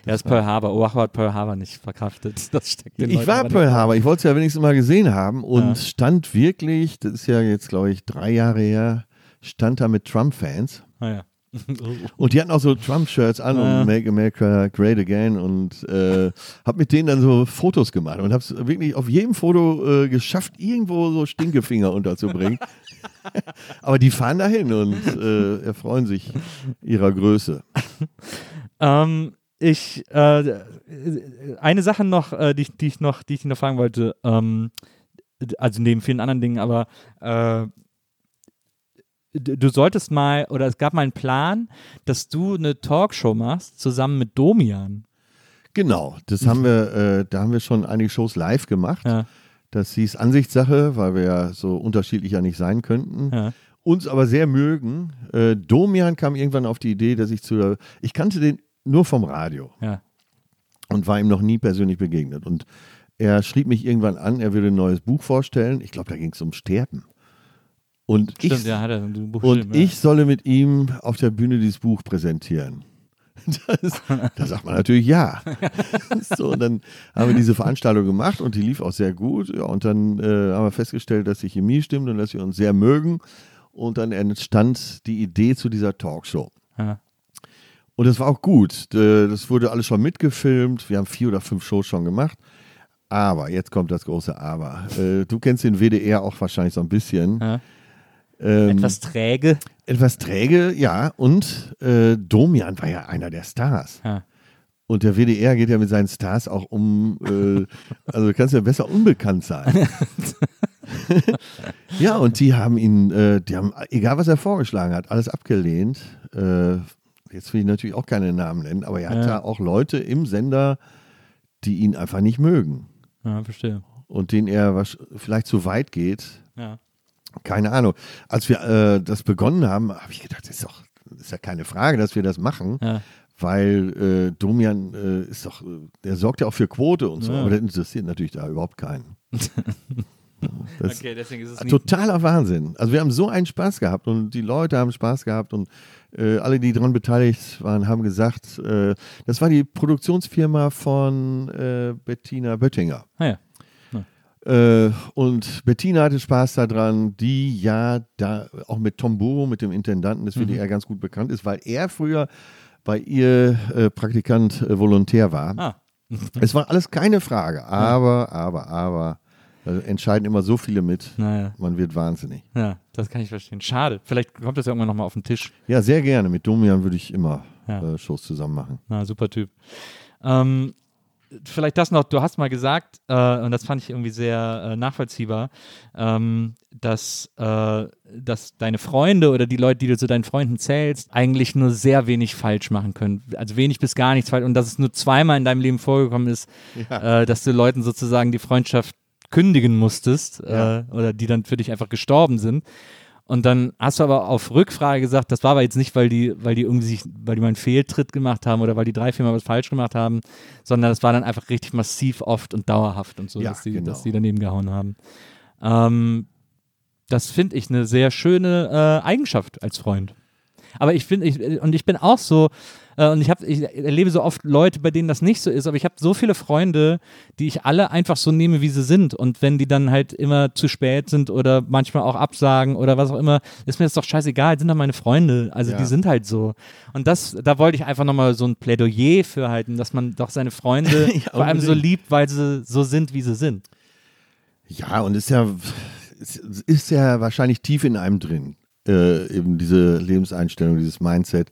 ist Pearl Harbor. Oahu hat Pearl Harbor nicht verkraftet. Das steckt den Ich Leuten war Pearl Harbor, ich wollte es ja wenigstens mal gesehen haben und Ja. stand wirklich, das ist ja jetzt glaube ich drei Jahre her, stand da mit Trump-Fans Ah, ja. und die hatten auch so Trump-Shirts an Ja. und Make America Great Again und äh, hab mit denen dann so Fotos gemacht und hab's wirklich auf jedem Foto äh, geschafft, irgendwo so Stinkefinger unterzubringen. Aber die fahren dahin und äh, erfreuen sich ihrer Größe. Ähm, ich, äh, eine Sache noch, äh, die, ich- die, ich noch, die ich noch fragen wollte, ähm, also neben vielen anderen Dingen, aber äh, du solltest mal, oder es gab mal einen Plan, dass du eine Talkshow machst, zusammen mit Domian. Genau, das haben wir, äh, da haben wir schon einige Shows live gemacht. Ja, Das hieß Ansichtssache, weil wir ja so unterschiedlich ja nicht sein könnten. ja. Uns aber sehr mögen. Äh, Domian kam irgendwann auf die Idee, dass ich zu ich kannte den nur vom Radio ja. und war ihm noch nie persönlich begegnet. Und er schrieb mich irgendwann an, er würde ein neues Buch vorstellen. Ich glaube, da ging es um Sterben. Und Stimmt, ich, ja, hat er ein Buch und ich solle mit ihm auf der Bühne dieses Buch präsentieren. Das, da sagt man natürlich ja. so, und dann haben wir diese Veranstaltung gemacht und die lief auch sehr gut. Ja, und dann äh, haben wir festgestellt, dass die Chemie stimmt und dass wir uns sehr mögen. Und dann entstand die Idee zu dieser Talkshow. Ja. Und das war auch gut. Das wurde alles schon mitgefilmt. Wir haben vier oder fünf Shows schon gemacht. Aber, jetzt kommt das große Aber. Äh, Du kennst den WDR auch wahrscheinlich so ein bisschen. Ja. Ähm, Etwas träge. etwas träge, ja. Und äh, Domian war ja einer der Stars. Ja. Und der WDR geht ja mit seinen Stars auch um, äh, also du kannst ja besser unbekannt sein. ja, und die haben ihn, äh, die haben, egal was er vorgeschlagen hat, alles abgelehnt. Äh, jetzt will ich natürlich auch keine Namen nennen, aber er hat Ja. da auch Leute im Sender, die ihn einfach nicht mögen. ja, verstehe. Und denen er wasch- vielleicht zu weit geht. Ja. Keine Ahnung. Als wir äh, das begonnen haben, habe ich gedacht, das ist doch, das ist ja keine Frage, dass wir das machen. Ja. Weil äh, Domian äh, ist doch, der sorgt ja auch für Quote und so, aber das interessiert natürlich da überhaupt keinen. Okay, deswegen ist es totaler Wahnsinn. Also wir haben so einen Spaß gehabt und die Leute haben Spaß gehabt und äh, alle, die daran beteiligt waren, haben gesagt, äh, das war die Produktionsfirma von äh, Bettina Böttinger. Ah, ja. Äh, und Bettina hatte Spaß daran, die ja da auch mit Tom Buro, mit dem Intendanten des WDR ganz gut bekannt ist, weil er früher bei ihr äh, Praktikant äh, Volontär war. Ah, Es war alles keine Frage, aber, aber, aber, da entscheiden immer so viele mit, naja. man wird wahnsinnig. Ja, das kann ich verstehen. Schade. Vielleicht kommt das ja irgendwann nochmal auf den Tisch. Ja, sehr gerne. Mit Domian würde ich immer Ja. äh, Shows zusammen machen. Na, super Typ. Ähm, vielleicht das noch, du hast mal gesagt, äh, und das fand ich irgendwie sehr äh, nachvollziehbar, ähm, dass, äh, dass deine Freunde oder die Leute, die du zu deinen Freunden zählst, eigentlich nur sehr wenig falsch machen können. Also wenig bis gar nichts falsch. Und dass es nur zweimal in deinem Leben vorgekommen ist, äh, dass du Leuten sozusagen die Freundschaft kündigen musstest Ja. äh, oder die dann für dich einfach gestorben sind. Und dann hast du aber auf Rückfrage gesagt, das war aber jetzt nicht, weil die, weil die irgendwie sich, weil die mal einen Fehltritt gemacht haben oder weil die drei, vier Mal was falsch gemacht haben, sondern das war dann einfach richtig massiv oft und dauerhaft und so, Ja, dass, die, genau. dass die daneben gehauen haben. Ähm, das finde ich eine sehr schöne äh, Eigenschaft als Freund. Aber ich finde, ich, und ich bin auch so, äh, und ich, hab, ich erlebe so oft Leute, bei denen das nicht so ist, aber ich habe so viele Freunde, die ich alle einfach so nehme, wie sie sind. Und wenn die dann halt immer zu spät sind oder manchmal auch absagen oder was auch immer, ist mir das doch scheißegal, sind doch meine Freunde. Also Ja. die sind halt so. Und das, da wollte ich einfach nochmal so ein Plädoyer für halten, dass man doch seine Freunde Ja, vor allem so liebt, weil sie so sind, wie sie sind. Ja, und ist ja, es ist ja wahrscheinlich tief in einem drin. Äh, eben diese Lebenseinstellung, dieses Mindset.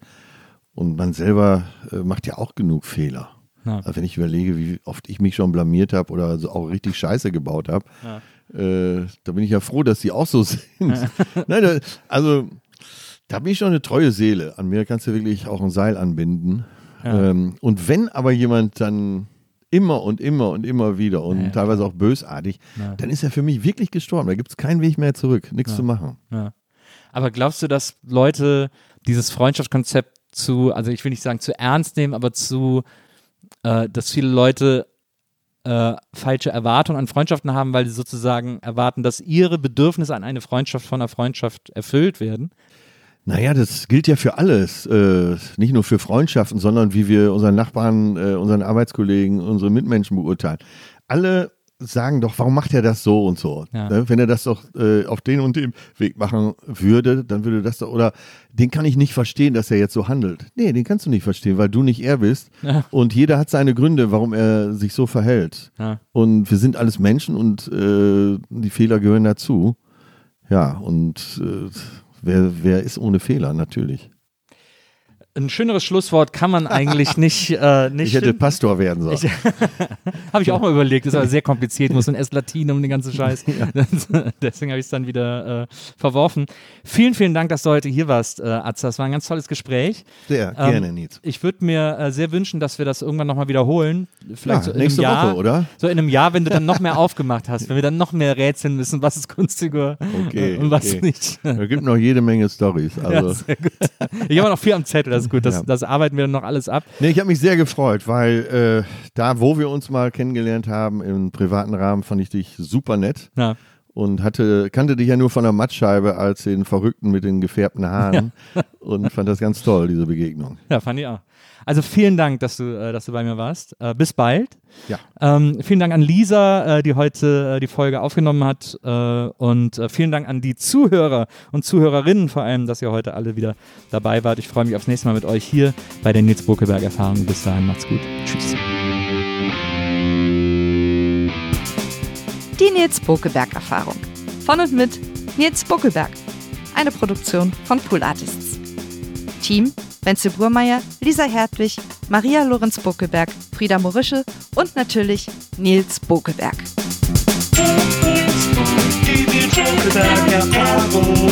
Und man selber äh, macht ja auch genug Fehler. Ja. Also wenn ich überlege, wie oft ich mich schon blamiert habe oder so auch richtig Scheiße gebaut habe, äh, da bin ich ja froh, dass die auch so sind. Nein, da, also da bin ich schon eine treue Seele. An mir kannst du wirklich auch ein Seil anbinden. Ja. Ähm, und wenn aber jemand dann immer und immer und immer wieder und Ja, ja, teilweise auch bösartig, Ja. dann ist er für mich wirklich gestorben. Da gibt es keinen Weg mehr zurück, nichts Ja. zu machen. Ja. Aber glaubst du, dass Leute dieses Freundschaftskonzept zu, also ich will nicht sagen zu ernst nehmen, aber zu, äh, dass viele Leute äh, falsche Erwartungen an Freundschaften haben, weil sie sozusagen erwarten, dass ihre Bedürfnisse an eine Freundschaft von einer Freundschaft erfüllt werden? Naja, das gilt ja für alles. Äh, nicht nur für Freundschaften, sondern wie wir unseren Nachbarn, äh, unseren Arbeitskollegen, unsere Mitmenschen beurteilen. Alle sagen doch, warum macht er das so und so? Ja. Ne? Wenn er das doch äh, auf den und dem Weg machen würde, dann würde das doch, oder den kann ich nicht verstehen, dass er jetzt so handelt. Nee, den kannst du nicht verstehen, weil du nicht er bist. Ja. Und jeder hat seine Gründe, warum er sich so verhält. Ja. Und wir sind alles Menschen und äh, die Fehler gehören dazu. Ja, und äh, wer, wer ist ohne Fehler? Natürlich. Ein schöneres Schlusswort kann man eigentlich nicht, äh, nicht Ich hätte finden. Pastor werden sollen. Habe ich auch mal überlegt, ist aber sehr kompliziert, muss ein S-Latin um den ganzen Scheiß. Deswegen habe ich es dann wieder äh, verworfen. Vielen, vielen Dank, dass du heute hier warst, äh, Atze. Das war ein ganz tolles Gespräch. Sehr Ähm, gerne, Nils. Ich würde mir äh, sehr wünschen, dass wir das irgendwann nochmal wiederholen. Vielleicht Ja, so in nächste einem Jahr. Woche, oder? So in einem Jahr, wenn du dann noch mehr aufgemacht hast, wenn wir dann noch mehr rätseln müssen, was ist günstiger Okay, äh, und was okay. nicht. Da gibt noch jede Menge Stories. Ja, Also, sehr gut. Ich habe noch viel am Zettel, das ist gut. Das, Ja. das arbeiten wir dann noch alles ab. nee, ich habe mich sehr gefreut, weil äh, da, wo wir uns mal kennengelernt haben, im privaten Rahmen, fand ich dich super nett Ja. und hatte, kannte dich ja nur von der Mattscheibe als den Verrückten mit den gefärbten Haaren und fand das ganz toll, diese Begegnung. ja, fand ich auch. Also vielen Dank, dass du, äh, dass du bei mir warst. Äh, bis bald. Ja. Ähm, vielen Dank an Lisa, äh, die heute äh, die Folge aufgenommen hat. Äh, und äh, vielen Dank an die Zuhörer und Zuhörerinnen vor allem, dass ihr heute alle wieder dabei wart. Ich freue mich aufs nächste Mal mit euch hier bei der Nils Bokelberg Erfahrung. Bis dahin, macht's gut. Tschüss. Die Nils Bokeberg Erfahrung. Von und mit Nils Bokeberg. Eine Produktion von Pool Artists. Team Wenzel Burmeier, Lisa Hertwig, Maria Lorenz Bokeberg, Frieda Morische und natürlich Nils Bokeberg. Die Nils Bokelberg Erfahrung.